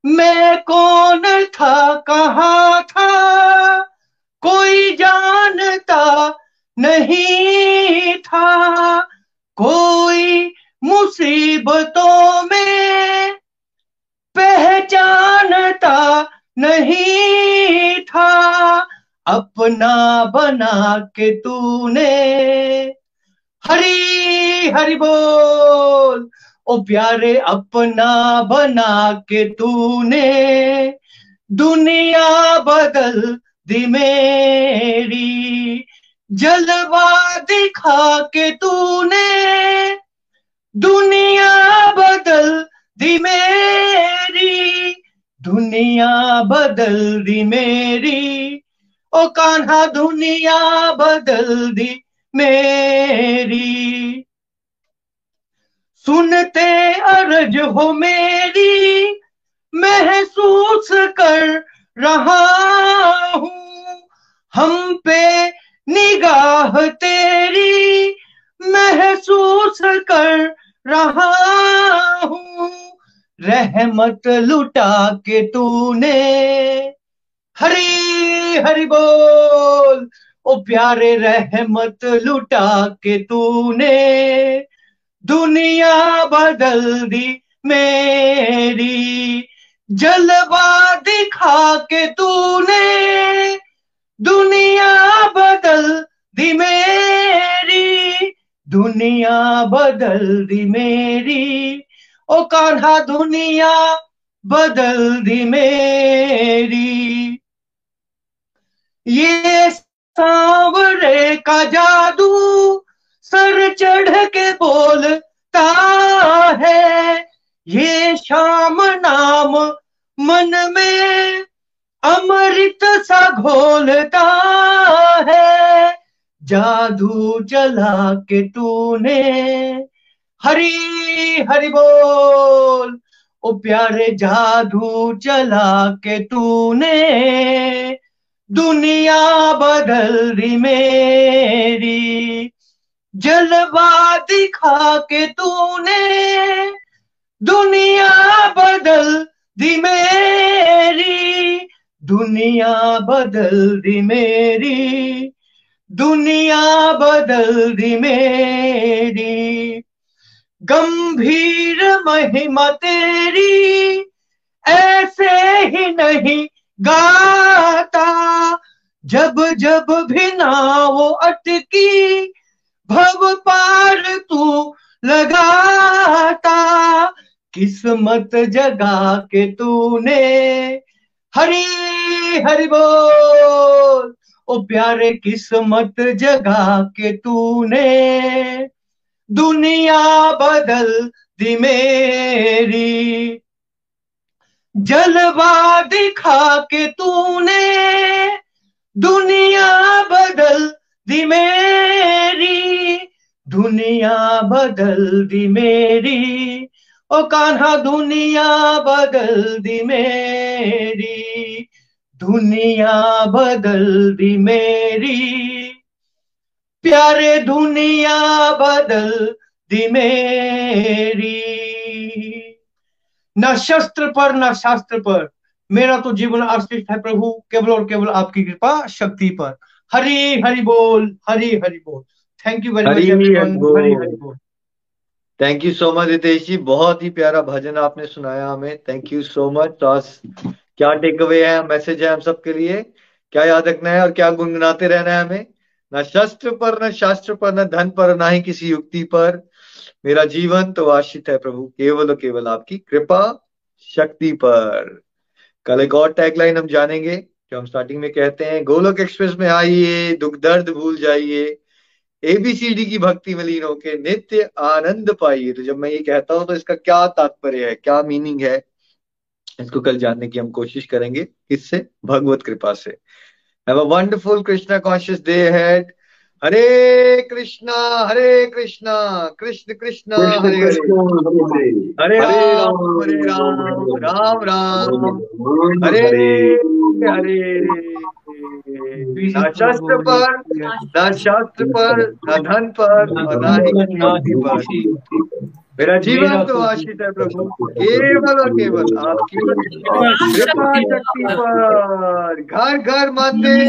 [SPEAKER 7] मैं कौन था, कहा था, कोई जानता नहीं था। कोई मुसीबतों में नहीं था। अपना बना के तूने। हरी, हरि बोल। ओ प्यारे, अपना बना के तूने। दुनिया बदल दी मेरी। जलवा दिखा के तूने। दुनिया बदल दी मेरी। दुनिया बदल दी मेरी। ओ कान्हा, दुनिया बदल दी मेरी। सुनते अर्ज़ हो मेरी, महसूस कर रहा हूँ। हम पे निगाह तेरी, महसूस कर रहा हूँ। रहमत लुटा के तूने। हरी, हरि बोल, ओ प्यारे रहमत लुटा के तूने। दुनिया बदल दी मेरी, जलवा दिखा के तूने। दुनिया बदल दी मेरी, दुनिया बदल दी मेरी। ओ कान्हा दुनिया बदल दी मेरी। ये सांवरे का जादू सर चढ़ के बोलता है। ये शाम नाम मन में अमृत सा घोलता है। जादू चला के तूने हरी, हरि बोल। ओ प्यारे जादू चला के तूने, दुनिया बदल दी मेरी। जलवा दिखा के तूने, दुनिया बदल दी मेरी। दुनिया बदल दी मेरी, दुनिया बदल दी मेरी। गंभीर महिमा तेरी, ऐसे ही नहीं गाता। जब जब भी ना वो अटकी, भव पार तू लगाता। किस्मत जगा के तूने, हरी हरि बोल। ओ प्यारे किस्मत जगा के तूने दुनिया बदल दी मेरी। जलवा दिखा के तूने, दुनिया बदल दी मेरी। दुनिया बदल दी मेरी, ओ कान्हा, दुनिया बदल दी मेरी। दुनिया बदल दी मेरी। प्यारे दुनिया बदल दी मेरी। न शस्त्र पर न शास्त्र पर। मेरा तो जीवन आश्रित है प्रभु केवल और केवल आपकी कृपा शक्ति पर। हरी हरि बोल हरी हरि बोल। Thank you very much
[SPEAKER 1] Hari
[SPEAKER 7] Hari
[SPEAKER 1] बोल। Thank you so much Ritesh ji. बहुत ही प्यारा भजन आपने सुनाया हमें। थैंक यू सो मच तो आज क्या टेक अवे है? मैसेज है हम सबके लिए। क्या याद रखना है और क्या गुनगुनाते रहना है हमें? न शस्त्र पर, न शास्त्र पर, न धन पर, ना ही किसी युक्ति पर। मेरा जीवन तो आश्रित है प्रभु, केवल और केवल आपकी कृपा शक्ति पर। कल एक और टैगलाइन हम जानेंगे, जो हम स्टार्टिंग में कहते हैं, गोलोक एक्सप्रेस में आइए, दुख दर्द भूल जाइए। एबीसीडी की भक्ति में लीन होके नित्य आनंद पाइए। तो जब मैं ये कहता हूँ तो इसका क्या तात्पर्य है, क्या मीनिंग है, इसको कल जानने की हम कोशिश करेंगे, किससे? भगवत कृपा से। Have a wonderful Krishna conscious day head Hare Krishna Hare Krishna Krishna Krishna Hare Hare Hare Ram Hare Ram Ram Ram Hare Hare ना शस्त्र पर ना शास्त्र पर ना धन पर ना ही पर मेरा जीवन तो आशित है प्रभु केवल और केवल आपकी कृपा शक्ति पर। घर घर मंदिर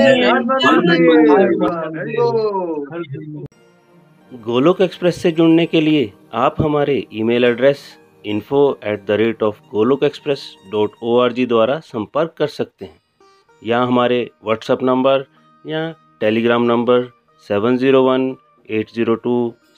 [SPEAKER 8] गोलोक एक्सप्रेस से जुड़ने के लिए आप हमारे email address info at the rate of Golok express dot O R G द्वारा संपर्क कर सकते हैं। या हमारे व्हाट्सएप नंबर या Telegram number seven zero one eight zero two